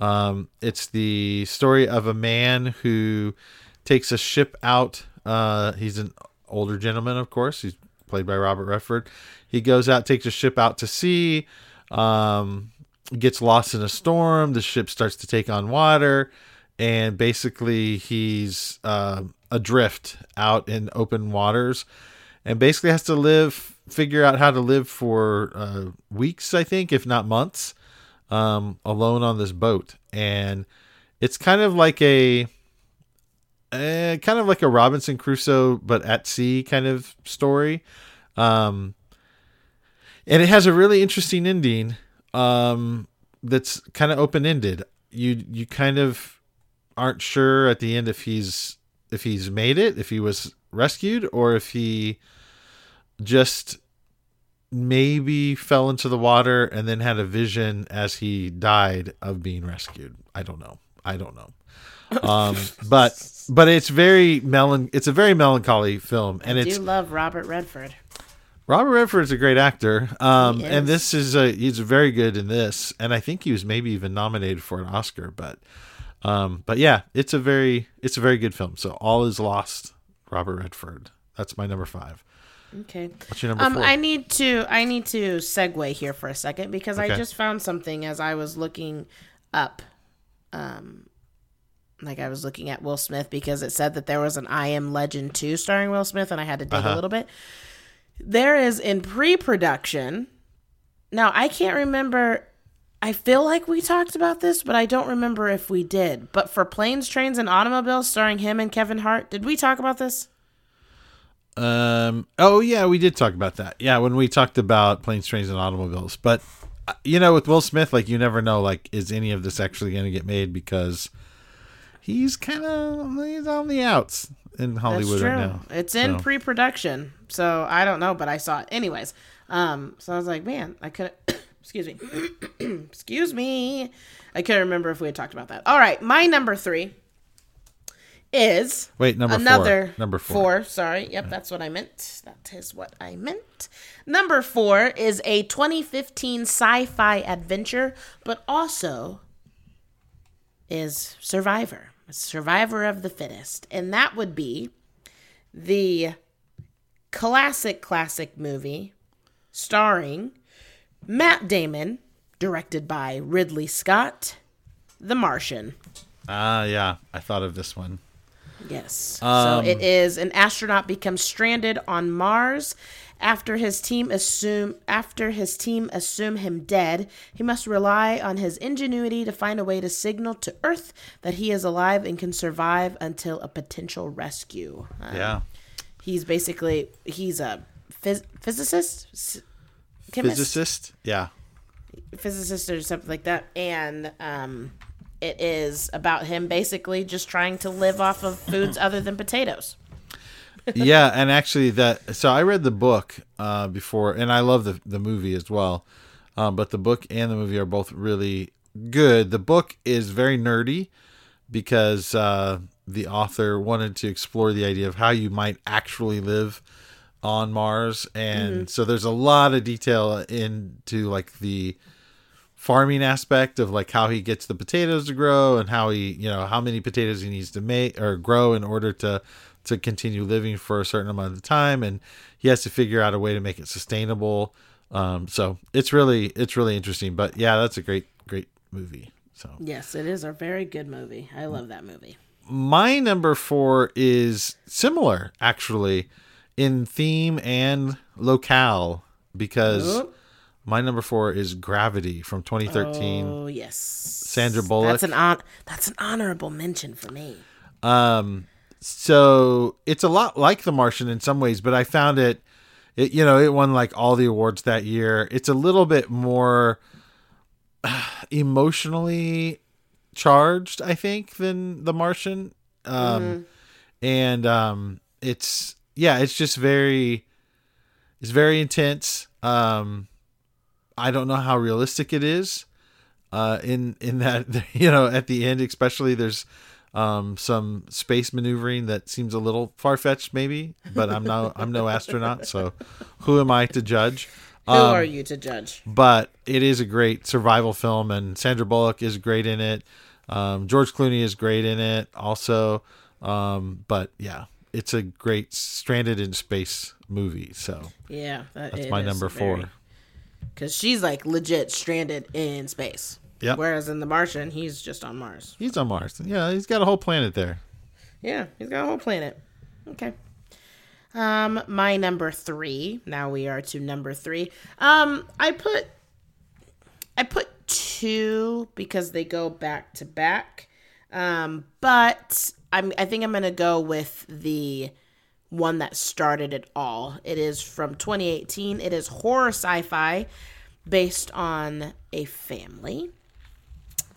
Um, it's the story of a man who takes a ship out. Uh, he's an older gentleman, of course. He's played by Robert Redford. He goes out, takes a ship out to sea, um, gets lost in a storm. The ship starts to take on water, and basically he's uh, adrift out in open waters, and basically has to live, figure out how to live for uh, weeks, I think, if not months, um, alone on this boat. And it's kind of like a kind of like a Robinson Crusoe, but at sea kind of story. Um, and it has a really interesting ending um, that's kind of open ended. You you kind of aren't sure at the end if he's if he's made it, if he was rescued, or if he just maybe fell into the water and then had a vision as he died of being rescued. I don't know. I don't know. [laughs] Um, but but it's very melon. It's a very melancholy film, and I it's do love Robert Redford. Robert Redford is a great actor, um, and this is a he's very good in this, and I think he was maybe even nominated for an Oscar. But, um, but yeah, it's a very it's a very good film. So all is lost. Robert Redford. That's my number five. Okay. What's your number um, four? I need to I need to segue here for a second because I just found something as I was looking up, um, like I was looking at Will Smith because it said that there was an I Am Legend two starring Will Smith, and I had to dig Uh-huh. a little bit. There is in pre-production. Now I can't remember. I feel like we talked about this, but I don't remember if we did. But for Planes, Trains, and Automobiles, starring him and Kevin Hart, did we talk about this? Um. Oh yeah, we did talk about that. Yeah, when we talked about planes, trains, and automobiles. But uh, you know, with Will Smith, like you never know, like is any of this actually going to get made because he's kind of he's on the outs in Hollywood right now. It's in So- pre-production, so I don't know, but I saw it anyways. Um, so I was like, man, I could. [coughs] excuse me. [coughs] excuse me. I can't remember if we had talked about that. All right, my number three is Wait, number four. Number four. Sorry, yep, that's what I meant. That is what I meant. Number four is a 2015 sci-fi adventure, but also is Survivor, Survivor of the Fittest, and that would be the classic classic movie starring Matt Damon, directed by Ridley Scott, The Martian. Ah, yeah. I thought of this one. Yes. Um, so it is an astronaut becomes stranded on Mars after his team assume after his team assume him dead. He must rely on his ingenuity to find a way to signal to Earth that he is alive and can survive until a potential rescue. Um, Yeah. He's basically he's a phys- physicist, chemist, Physicist? Yeah. physicist or something like that, and um, it is about him basically just trying to live off of foods other than potatoes. yeah, and actually that so I read the book uh before and I love the the movie as well. Um but the book and the movie are both really good. The book is very nerdy because uh the author wanted to explore the idea of how you might actually live on Mars and so there's a lot of detail into like the farming aspect of like how he gets the potatoes to grow and how he you know how many potatoes he needs to make or grow in order to to continue living for a certain amount of time and he has to figure out a way to make it sustainable um so it's really it's really interesting but yeah that's a great great movie so Yes, it is a very good movie. I love that movie. my number four is similar actually in theme and locale because Oh. My number four is gravity from 2013 Oh yes, Sandra Bullock. That's an on. That's an honorable mention for me. Um, so it's a lot like The Martian in some ways, but I found it, it you know, it won like all the awards that year. It's a little bit more [sighs] emotionally charged, I think, than The Martian. Um, and um, it's yeah, it's just very, it's very intense. Um, I don't know how realistic it is. Uh, in in that [laughs] you know at the end, especially there's um, some space maneuvering that seems a little far fetched, maybe. But I'm no I'm no astronaut, so who am I to judge? Who Um, are you to judge? but it is a great survival film, and Sandra Bullock is great in it. Um, George Clooney is great in it, also. Um, but yeah, it's a great stranded in space movie. So Yeah, that, that's my number four. Cause she's like legit stranded in space. Yep. Whereas in The Martian, he's just on Mars. He's on Mars. Yeah, he's got a whole planet there. Yeah, he's got a whole planet. Okay. Um, my number three. Now we are to number three. Um, I put I put two because they go back to back. Um, but I'm I think I'm gonna go with the one that started it all. It is from 2018. It is horror sci-fi based on a family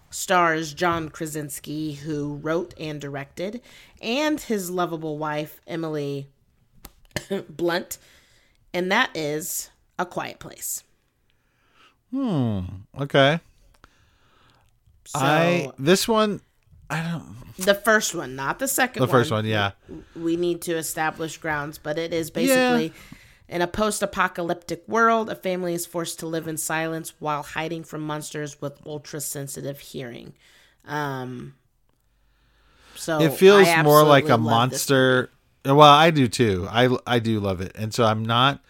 stars John Krasinski, who wrote and directed, and his lovable wife, Emily [coughs] Blunt. And that is A Quiet Place. Hmm. Okay. So, I this one I don't the first one, not the second the first one, yeah. We need to establish grounds, but it is basically in a post apocalyptic world, a family is forced to live in silence while hiding from monsters with ultra sensitive hearing. Um, so it feels more like a absolutely love this monster. Well, I do too. I I do love it, and so I'm not.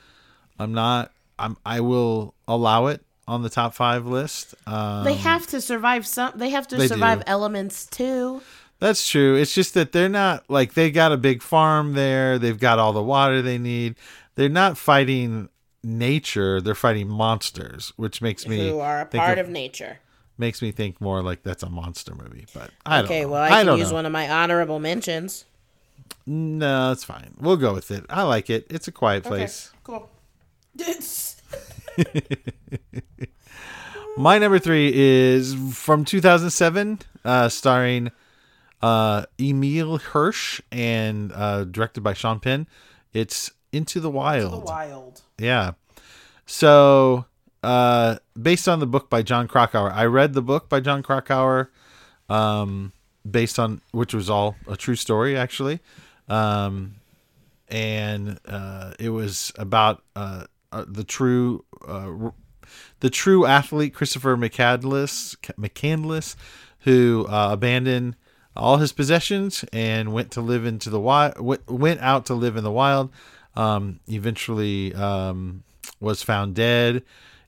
I'm not. I'm. I will allow it on the top five list. Um, They have to survive some. They have to They survive do. elements too. That's true. It's just that they're not like they got a big farm there. They've got all the water they need. They're not fighting nature. They're fighting monsters, which makes me who are a think part of nature. makes me think more like that's a monster movie. But I Okay, well, I, I can use know. one of my honorable mentions. No, it's fine. We'll go with it. I like it. It's a quiet place. cool. [laughs] [laughs] My number three is from 2007, uh, starring uh, Emile Hirsch and uh, directed by Sean Penn. It's Into the Wild. The Wild. Yeah. So, uh, based on the book by Jon Krakauer, I read the book by Jon Krakauer um, based on which was all a true story actually, um, and uh, it was about uh, uh, the true uh, the true athlete Christopher McCandless McCandless who uh, abandoned all his possessions and went to live into the wild went out to live in the wild. Um, eventually um, was found dead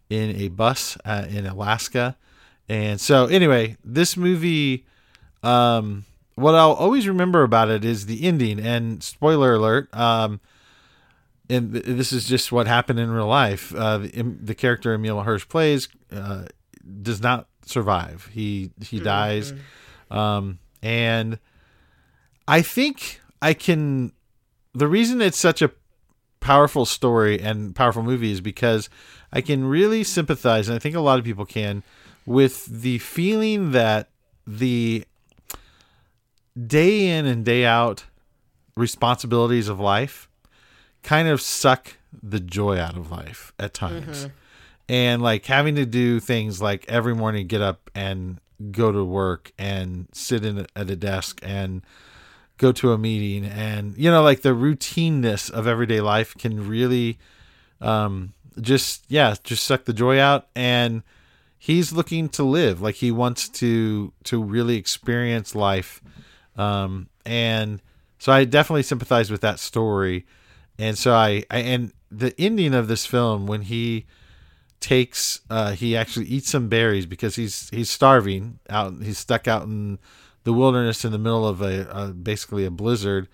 in a bus uh, in Alaska. And so anyway this movie um, what I'll always remember about it is the ending. And spoiler alert um, and this is just what happened in real life uh, the, the character Emile Hirsch plays uh, does not survive he he mm-hmm. dies um, and I think I can. The reason it's such a powerful story and powerful movie is because I can really sympathize, and I think a lot of people can, with the feeling that the day in and day out responsibilities of life kind of suck the joy out of life at times. Mm-hmm. And like having to do things like every morning get up and go to work and sit in at a desk and go to a meeting and you know like the routineness of everyday life can really um just yeah just suck the joy out and he's looking to live like he wants to to really experience life um and so i definitely sympathize with that story and so i, I and the ending of this film when he takes uh, he actually eats some berries because he's he's starving out he's stuck out in the wilderness in the middle of a, a basically a blizzard.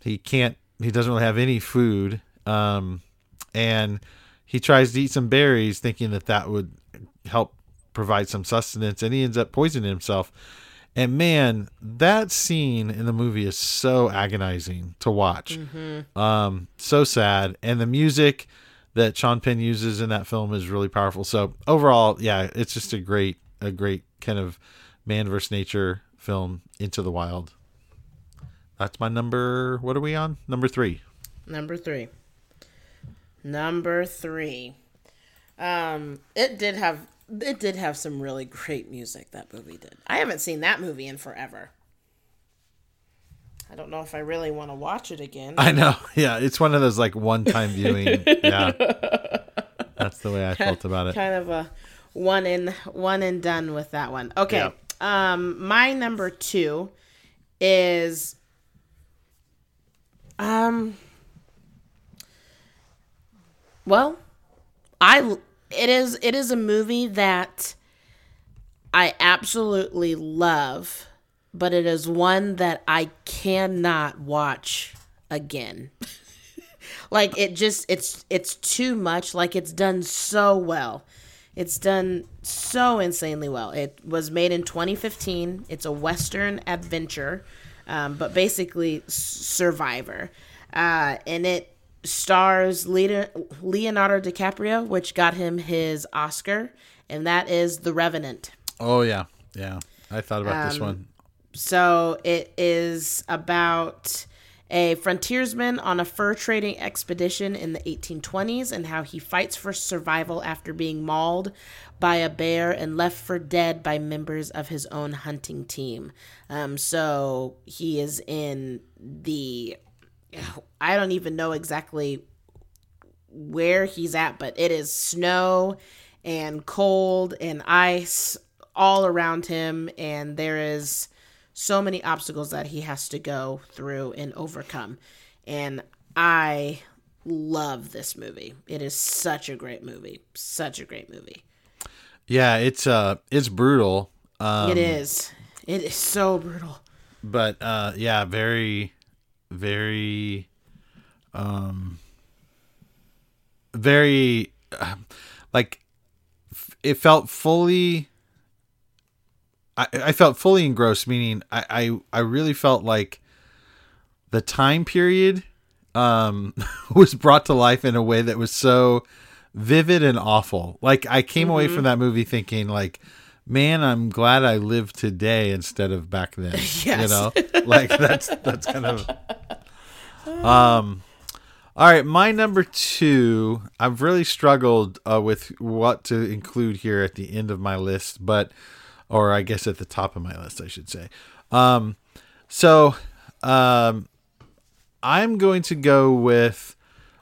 He can't he doesn't really have any food um, and he tries to eat some berries thinking that that would help provide some sustenance and he ends up poisoning himself and man that scene in the movie is so agonizing to watch mm-hmm. um, so sad and the music that Sean Penn uses in that film is really powerful. So overall, yeah, it's just a great, a great kind of man versus nature film, Into the Wild. That's my number. What are we on? Number three. Number three. Number three. Um, it did have it did have some really great music. That movie did. I haven't seen that movie in forever. I don't know if I really want to watch it again. I know. [laughs] Yeah, it's one of those like one-time viewing. yeah. That's the way I felt about it. Kind of a one in one and done with that one. Okay. Yeah. Um my number 2 is um well, I it is it is a movie that I absolutely love but it is one that I cannot watch again. [laughs] like it just it's it's too much like it's done so well. It's done so insanely well. It was made in 2015. It's a western adventure, um, but basically Survivor, uh, and it stars Leonardo DiCaprio, which got him his Oscar, and that is The Revenant. Oh yeah, yeah. I thought about um, this one. So it is about a frontiersman on a fur trading expedition in the 1820s and how he fights for survival after being mauled by a bear and left for dead by members of his own hunting team. Um, so he is in the. I don't even know exactly where he's at, but it is snow and cold and ice all around him, and there is so many obstacles that he has to go through and overcome. And I love this movie. It is such a great movie. Such a great movie. Yeah, it's uh it's brutal. Um, it is. It is so brutal. But uh yeah, very very um very uh, like it felt fully I, I felt fully engrossed, meaning I, I, I really felt like the time period um, [laughs] was brought to life in a way that was so vivid and awful. Like I came mm-hmm. away from that movie thinking like, man, I'm glad I lived today instead of back then. [laughs] yes. You know, like that's that's kind of. [laughs] Um, all right, my number two. I've really struggled uh, with what to include here at the end of my list, but or I guess at the top of my list, I should say. Um, so um, I'm going to go with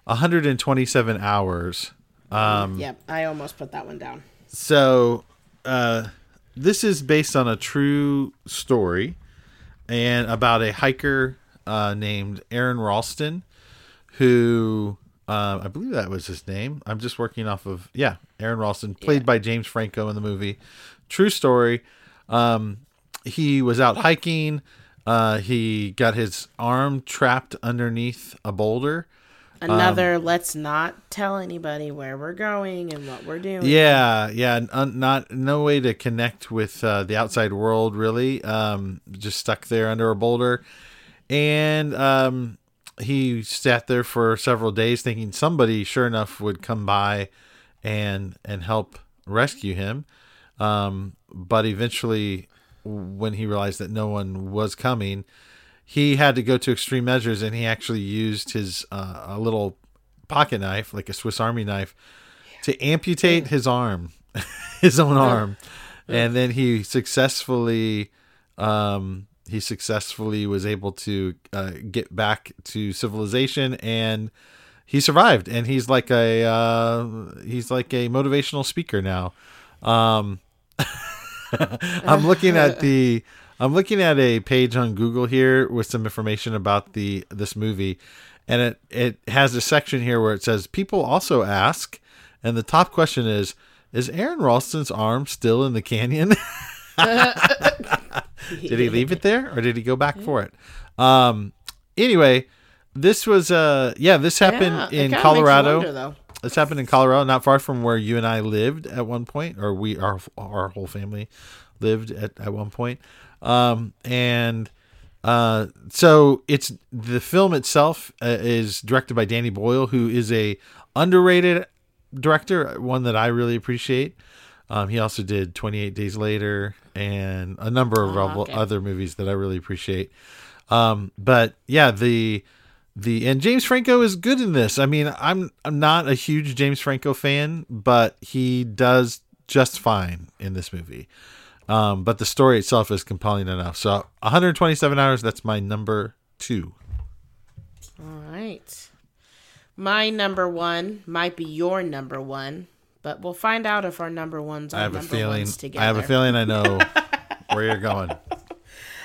127 hours. Um, Yep, I almost put that one down. so uh, this is based on a true story and about a hiker uh, named Aron Ralston, who uh, I believe that was his name. I'm just working off of yeah, Aron Ralston, played by James Franco in the movie. True story. Um, he was out hiking. Uh, he got his arm trapped underneath a boulder. Another Um, let's not tell anybody where we're going and what we're doing. Yeah, yeah, un- not no way to connect with uh, the outside world really. Um, just stuck there under a boulder, and um, he sat there for several days, thinking somebody, sure enough, would come by and and help rescue him. Um, but eventually, when he realized that no one was coming, he had to go to extreme measures, and he actually used his uh, a little pocket knife, like a Swiss Army knife, to amputate his arm, [laughs] his own arm, and then he successfully, um, he successfully was able to uh, get back to civilization, and he survived. And he's like a uh, he's like a motivational speaker now. Um, [laughs] I'm looking at the [laughs] I'm looking at a page on Google here with some information about the this movie and it it has a section here where it says people also ask and the top question is is Aron Ralston's arm still in the canyon? [laughs] did he leave it there or did he go back for it? Um anyway, this was uh yeah, this happened Yeah, in kinda makes you Colorado. wonder. This happened in Colorado, not far from where you and I lived at one point, or we our our whole family lived at at one point. Um, and uh, so it's the film itself uh, is directed by Danny Boyle, who is a underrated director, one that I really appreciate. Um, he also did 28 Days Later and a number of Oh, other- okay. other movies that I really appreciate. Um, but yeah, the the and James Franco is good in this. I mean, I'm I'm not a huge James Franco fan, but he does just fine in this movie. Um, but the story itself is compelling enough. So 127 hours. That's my number two. All right. My number one might be your number one, but we'll find out if our number ones are I have a number feeling. ones together. I have a feeling. I know [laughs] where you're going.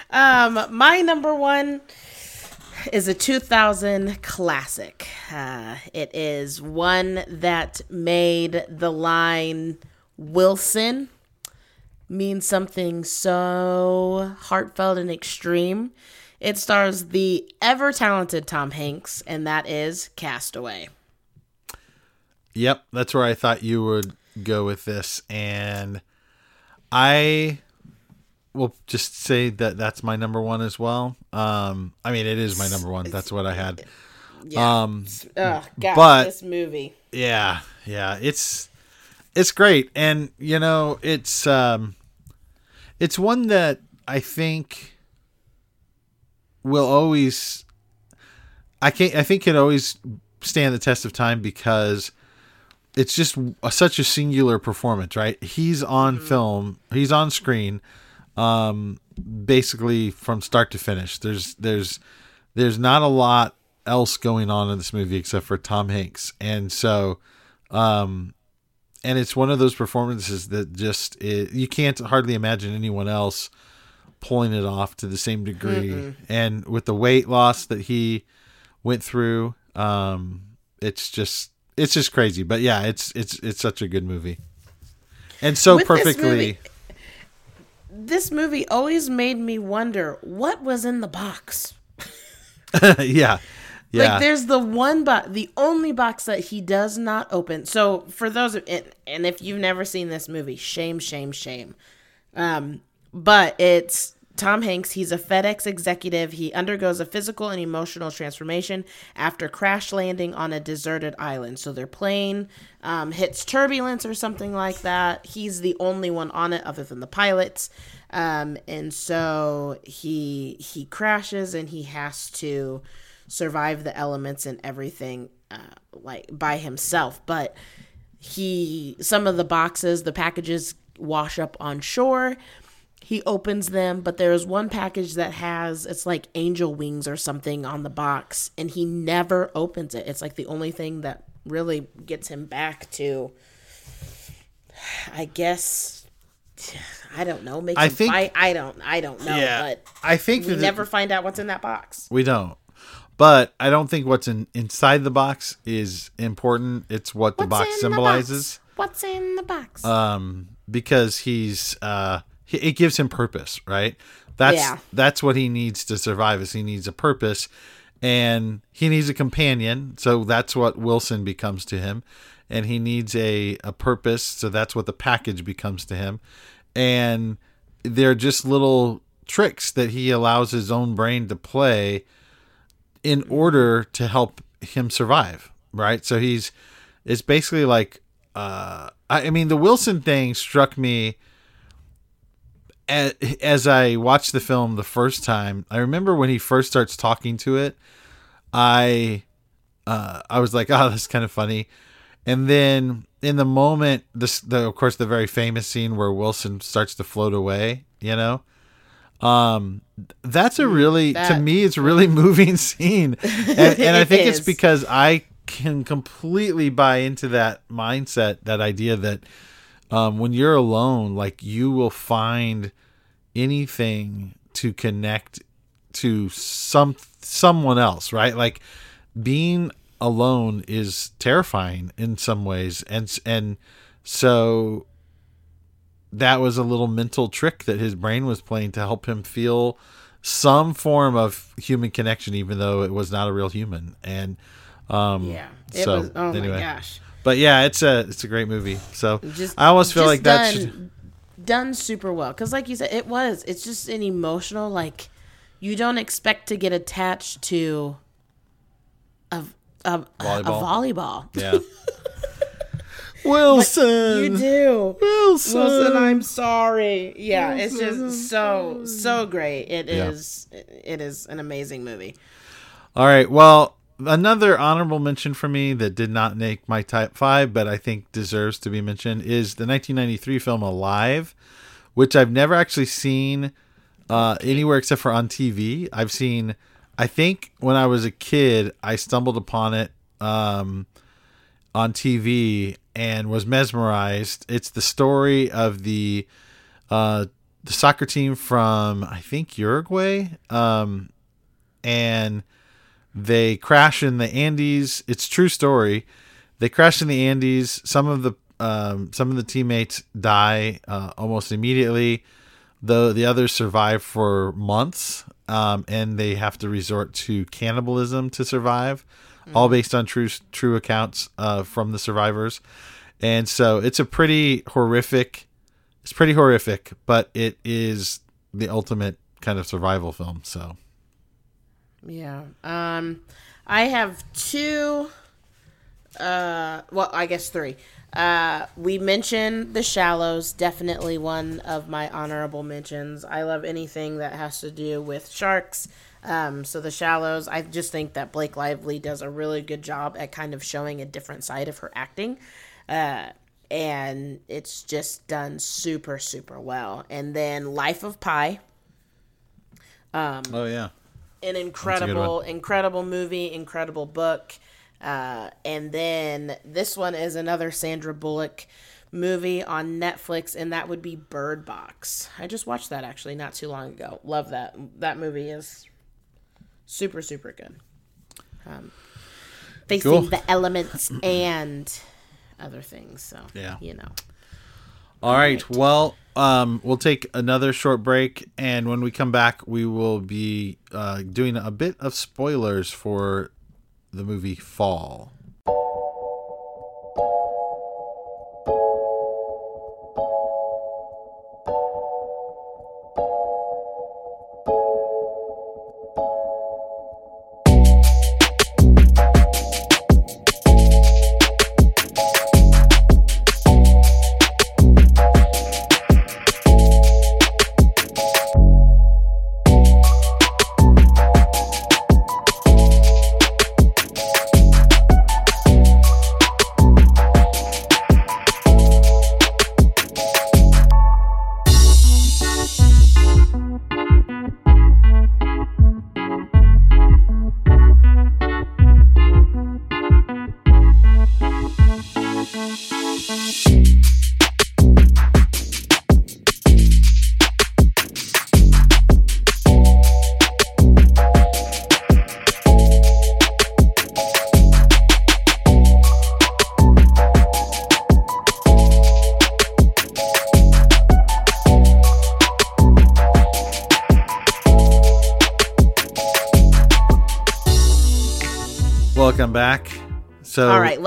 Um, my number one is a 2000 classic. Uh, it is one that made the line Wilson mean something so heartfelt and extreme. It stars the ever talented Tom Hanks, and that is Cast Away. Yep, that's where I thought you would go with this, and I will just say that that's my number one as well. Um, I mean, it is my number one. That's what I had. Um, Oh, God, but this movie. yeah, yeah, it's it's great, and you know, it's um, it's one that I think will always. I can't. I think can always stand the test of time because it's just a, such a singular performance, right? He's on film, he's on screen, um, basically from start to finish. There's there's there's not a lot else going on in this movie except for Tom Hanks, and so, um, and it's one of those performances that just it, you can't hardly imagine anyone else pulling it off to the same degree, Mm-mm. and with the weight loss that he went through, um, it's just it's just crazy. But yeah, it's it's it's such a good movie, and so With this perfectly. movie- This movie always made me wonder what was in the box. [laughs] yeah, yeah. Like there's the one box, the only box that he does not open. So for those of and, and if you've never seen this movie, shame, shame, shame. Um, but it's Tom Hanks. He's a FedEx executive. He undergoes a physical and emotional transformation after crash landing on a deserted island. So their plane um, hits turbulence or something like that. He's the only one on it other than the pilots. Um, and so he he crashes and he has to survive the elements and everything uh, like by himself. But he some of the boxes, the packages wash up on shore he opens them, but there's one package that has it's like angel wings or something on the box, and he never opens it. It's like the only thing that really gets him back to, I guess, I don't know. Make I think-. I don't. I don't know. Yeah, but I think we never find out what's in that box. We don't. But I don't think what's in inside the box is important. It's what the What's box in the symbolizes. box? What's in the box? Um, because he's uh, he, it gives him purpose, right? That's Yeah. that's what he needs to survive. Is he needs a purpose, and he needs a companion. So that's what Wilson becomes to him, and he needs a a purpose. So that's what the package becomes to him, and they're just little tricks that he allows his own brain to play in order to help him survive right? So he's it's basically like uh i, I mean the wilson thing struck me as, as i watched the film the first time. I remember when he first starts talking to it i uh i was like [laughs] oh that's kind of funny. And then in the moment this the of course the very famous scene where wilson starts to float away you know? Um that's a really to me it's a really [laughs] moving scene. And, and i It think it's because i can completely buy into that mindset that idea that um when you're alone like you will find anything to connect to some someone else right? Like being alone is terrifying in some ways. And and so that was a little mental trick that his brain was playing to help him feel some form of human connection even though it was not a real human and um Yeah. It so was- oh my anyway gosh. but yeah it's a it's a great movie so Just- i almost feel like that done, should done super well because like you said it was it's just an emotional like you don't expect to get attached to a a, a Volleyball. volleyball yeah [laughs] wilson you do wilson Wilson, I'm sorry. Yeah, it's just so so great. It is Yeah. it is an amazing movie. All right. Well, another honorable mention for me that did not make my type five, but I think deserves to be mentioned is the 1993 film Alive, which I've never actually seen uh, anywhere except for on TV. I've seen, I think when I was a kid, I stumbled upon it um, on TV and was mesmerized. It's the story of the uh, the soccer team from I think Uruguay, um, and they crash in the Andes. It's true story. They crash in the Andes. Some of the um, some of the teammates die uh, almost immediately, though the others survive for months, um, and they have to resort to cannibalism to survive. All based on true true accounts uh, from the survivors, and so it's a pretty horrific. It's pretty horrific, but it is the ultimate kind of survival film. So Yeah. Um I have two uh well, I guess three. Uh we mentioned The Shallows, definitely one of my honorable mentions. I love anything that has to do with sharks. Um so The Shallows, I just think that Blake Lively does a really good job at kind of showing a different side of her acting. Uh and it's just done super super well. And then Life of Pi oh yeah, an incredible, incredible movie, incredible book. Uh, and then this one is another Sandra Bullock movie on Netflix, and that would be Bird Box. I just watched that actually not too long ago. Love that. That movie is super, super good. Um, facing Cool. the elements [clears throat] and other things. So, Yeah. you know. All right. Well, um, we'll take another short break, and when we come back, we will be uh, doing a bit of spoilers for the movie Fall.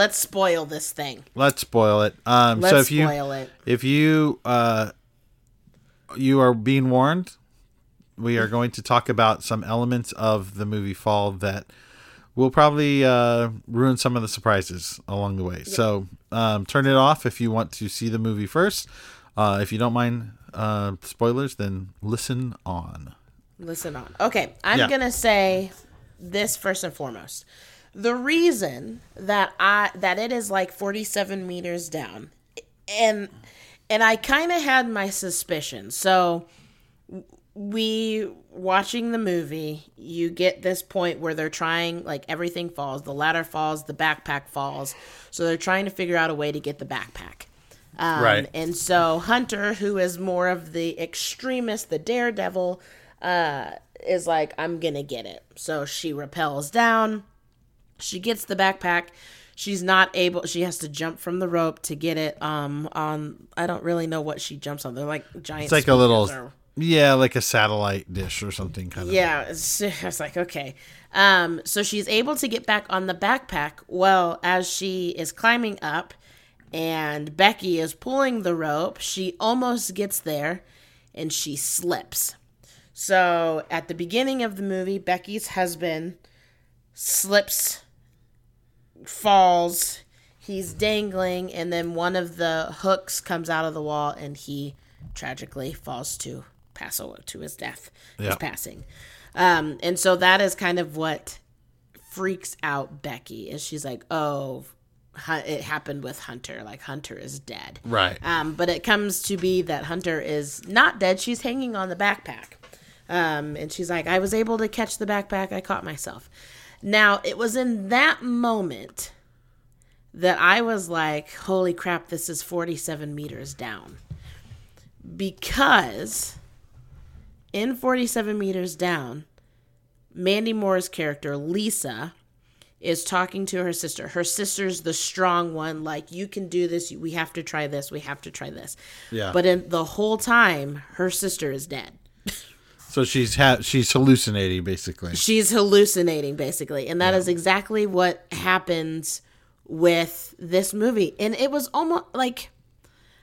Let's spoil this thing. let's spoil it. Um, Let's if you spoil it. if you uh, you are being warned, we are going to talk about some elements of the movie Fall that will probably uh, ruin some of the surprises along the way. So um, turn it off if you want to see the movie first. Uh, if you don't mind uh, spoilers, then listen on. Listen on. Okay, I'm Yeah. gonna say this first and foremost. The reason that I that it is like 47 meters down, and and I kind of had my suspicions. So we watching the movie, you get this point where they're trying like everything falls, the ladder falls, the backpack falls. So they're trying to figure out a way to get the backpack. Um, Right. And so Hunter, who is more of the extremist, the daredevil, uh, is like, I'm gonna get it. So she repels down. She gets the backpack. She's not able. She has to jump from the rope to get it. Um, on I don't really know what she jumps on. They're like giant. It's like a little, or- yeah, like a satellite dish or something kind of. yeah, it's, [laughs] it's like okay. Um, so she's able to get back on the backpack. Well, as she is climbing up, and Becky is pulling the rope, she almost gets there, and she slips. So at the beginning of the movie, Becky's husband slips, falls. He's dangling, and then one of the hooks comes out of the wall, and he tragically falls to pass away to his death, his passing. Um, and so that is kind of what freaks out Becky. Is she's like, oh, it happened with Hunter. Like Hunter is dead. Right. Um, but it comes to be that Hunter is not dead. She's hanging on the backpack. Um, and she's like, I was able to catch the backpack. I caught myself. Now, it was in that moment that I was like, holy crap, this is 47 meters down. Because in 47 meters down, Mandy Moore's character, Lisa, is talking to her sister. Her sister's the strong one, like, you can do this. We have to try this. We have to try this. Yeah. But in the whole time, her sister is dead. So she's ha- she's hallucinating basically. She's hallucinating, basically. And that is exactly what happens with this movie. And it was almost like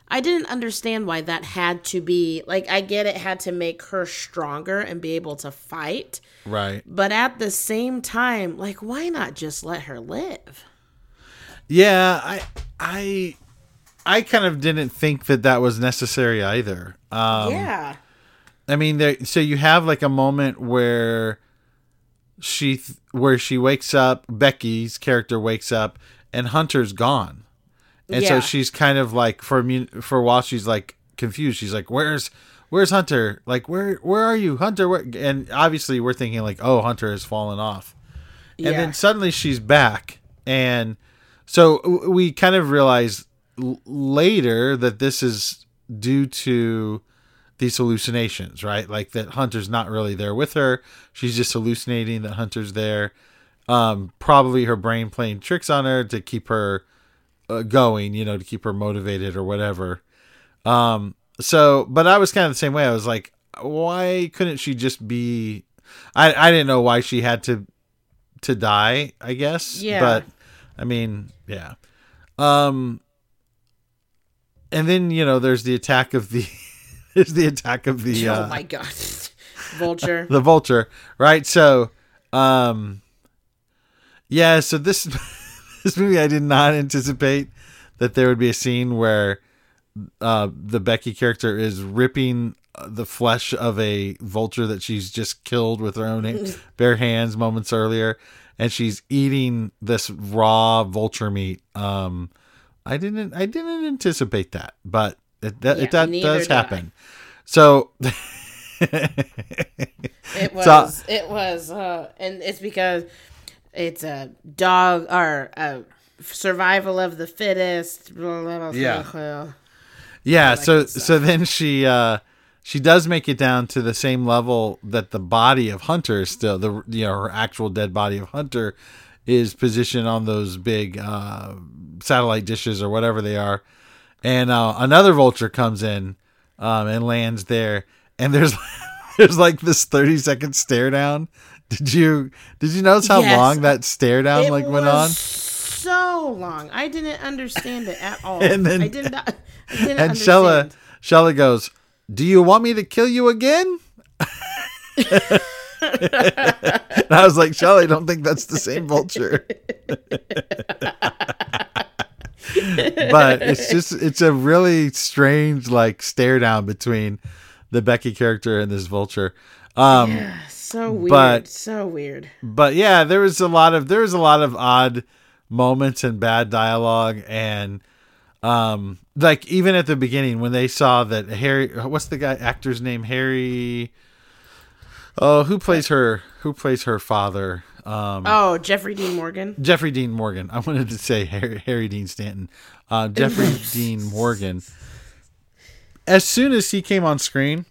I didn't understand why that had to be like I get it had to make her stronger and be able to fight. Right. But at the same time, like why not just let her live? Yeah, I I I kind of didn't think that that was necessary either. Um yeah. I mean, there. So you have like a moment where she, th- where she wakes up. Becky's character wakes up, and Hunter's gone, and so she's kind of like for me for a while. She's like confused. She's like, "Where's, where's Hunter? Like, where, where are you, Hunter?" Where? And obviously, we're thinking like, "Oh, Hunter has fallen off," and then suddenly she's back, and so we kind of realize l- later that this is due to these hallucinations, right? Like that Hunter's not really there with her. She's just hallucinating that Hunter's there. Um, probably her brain playing tricks on her to keep her uh, going, you know, to keep her motivated or whatever. Um, so, but I was kind of the same way. I was like, why couldn't she just be? I I didn't know why she had to to die. I guess. Yeah. But I mean, yeah. Um. And then you know, there's the attack of the [laughs] there's the attack of the uh, oh my god. [laughs] Vulture. [laughs] the vulture, right? So, um, yeah. So this this movie, I did not anticipate that there would be a scene where uh, the Becky character is ripping uh, the flesh of a vulture that she's just killed with her own bare hands moments earlier, and she's eating this raw vulture meat. Um, I didn't I didn't anticipate that, but it, that Yeah, it, that does did I. happen. So. It [laughs] was. So- it was. Uh, and it's because it's a dog or a survival of the fittest. Blah, blah, blah, Yeah. Yeah, so so then she uh she does make it down to the same level that the body of Hunter is still the you know her actual dead body of Hunter is positioned on those big uh satellite dishes or whatever they are. And uh another vulture comes in um and lands there and there's [laughs] there's like this 30 second stare down Did you did you notice how Yes. long that stare down It like went was on? So long. I didn't understand it at all. [laughs] And then- I did not. I didn't And. Shella Shella goes, "Do you want me to kill you again?" [laughs] and I was like, "Shella, I don't think that's the same vulture." But it's just it's a really strange like stare down between the Becky character and this vulture. Um So weird. But- so weird. but yeah, there was a lot of there was a lot of odd moments and bad dialogue and um like even at the beginning when they saw that Harry what's the guy actor's name Harry Oh, who plays her who plays her father? Um Oh, Jeffrey Dean Morgan. Jeffrey Dean Morgan. I wanted to say Harry, Harry Dean Stanton. Uh, Jeffrey [laughs] Dean Morgan. As soon as he came on screen,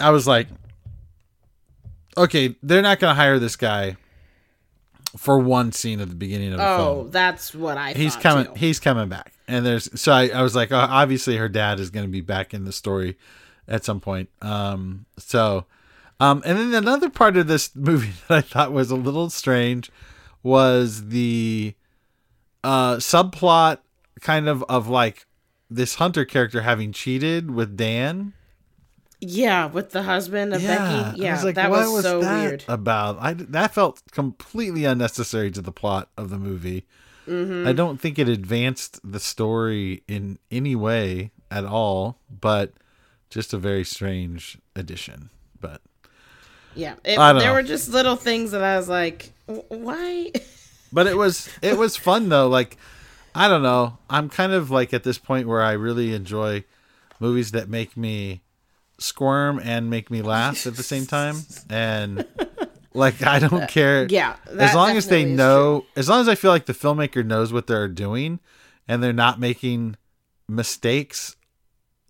I was like, okay, they're not going to hire this guy for one scene at the beginning of the Oh, film. Oh, that's what I. He's thought, coming. too. He's coming back, and there's so I, I was like, uh, obviously her dad is going to be back in the story at some point. Um, so, um, and then another part of this [laughs] movie that I thought was a little strange was the uh subplot kind of of like this hunter character having cheated with Dan. Yeah, with the husband of Becky. I Yeah, was like, that what was, so that weird. about. I that felt completely unnecessary to the plot of the movie. Mhm. I don't think it advanced the story in any way at all, but just a very strange addition. But Yeah, it, there know. were just little things that I was like, why? [laughs] but it was it was fun though. Like I don't know. I'm kind of like at this point where I really enjoy movies that make me squirm and make me laugh at the same time. And like I don't care. Yeah, as long as they know, as long as I feel like the filmmaker knows what they're doing, and they're not making mistakes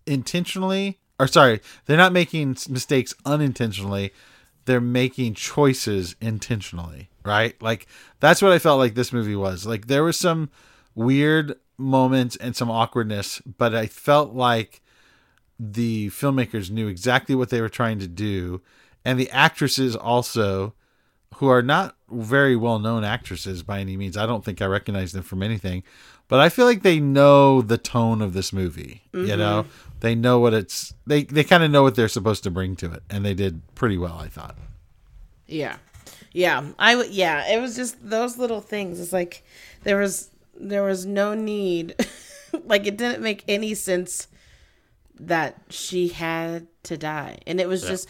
intentionally. Or sorry, they're not making mistakes unintentionally. They're making choices intentionally, right? Like that's what I felt like this movie was. Like there was some weird moments and some awkwardness, but I felt like the filmmakers knew exactly what they were trying to do and the actresses also who are not very well known actresses by any means. I don't think I recognize them from anything, but I feel like they know the tone of this movie. You Mhm. know, they know what it's they they kind of know what they're supposed to bring to it, and they did pretty well, I thought. Yeah, yeah, I. Yeah, it was just those little things. It's like there was there was no need. [laughs] like it didn't make any sense that she had to die, and it was Yeah. just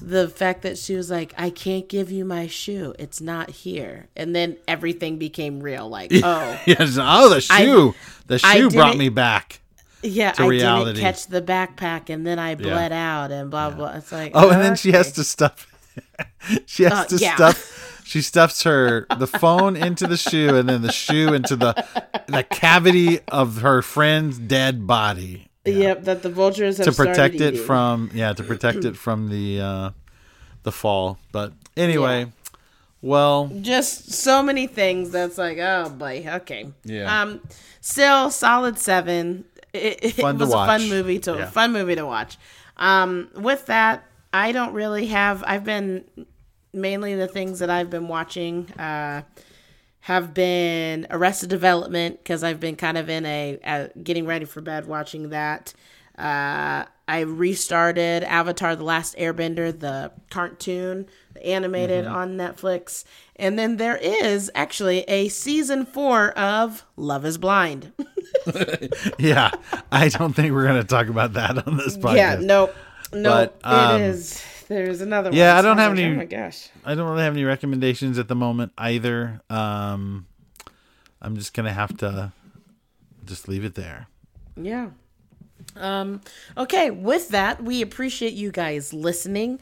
the fact that she was like, "I can't give you my shoe. It's not here," and then everything became real. Like, [laughs] oh, yes, oh the I- shoe, the shoe brought me back. Yeah, I reality. didn't catch the backpack, and then I bled out, and blah blah. It's like, Oh, and then she has to stuff. [laughs] she has Uh, to yeah. stuff. [laughs] She stuffs her the phone into the shoe, and then the shoe into the the cavity of her friend's dead body Yep, that the vultures have to protect it eating. from yeah to protect it [clears throat] from the uh the fall. But anyway, well, just so many things that's like oh boy okay Yeah. um still solid seven it, it Fun to was a fun movie to Yeah. fun movie to watch. Um with that i don't really have i've been mainly the things that i've been watching uh have been arrested development because i've been kind of in a, uh getting ready for bed watching that. Uh i restarted avatar the last airbender the cartoon animated Mhm. on netflix and then there is actually a season four of love is blind [laughs] yeah, I don't think we're gonna talk about that on this podcast. yeah nope nope But, um, it is there's another one Yeah, I don't have like, any. oh my gosh I don't really have any recommendations at the moment either. Um, I'm just gonna have to just leave it there. Yeah. Um, okay, with that, we appreciate you guys listening,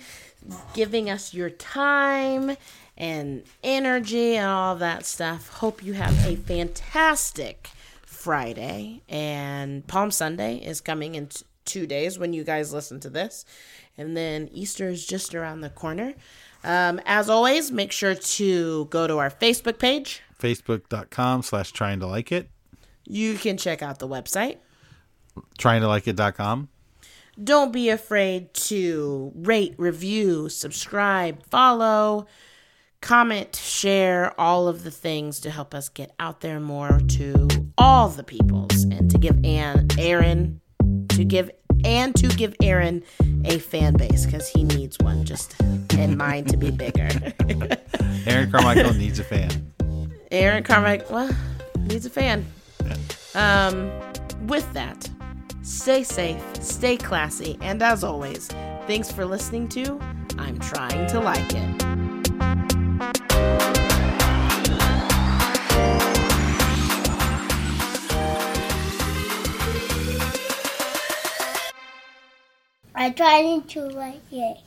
giving us your time and energy and all that stuff. Hope you have a fantastic Friday. And Palm Sunday is coming in t- two days when you guys listen to this. And then Easter is just around the corner. Um, as always, make sure to go to our Facebook page. Facebook.com slash trying to like it. You can check out the website. Trying to like it.com. don't be afraid to rate, review, subscribe, follow, comment, share all of the things to help us get out there more to all the peoples and to give Ann, Aaron, to give and to give Aaron a fan base because he needs one just and mine to be bigger. [laughs] Aaron Carmichael needs a fan. Aaron Carmichael, well, needs a fan. Um, with that, stay safe, stay classy, and as always, thanks for listening to I'm Trying to Like It. I'm trying to like it.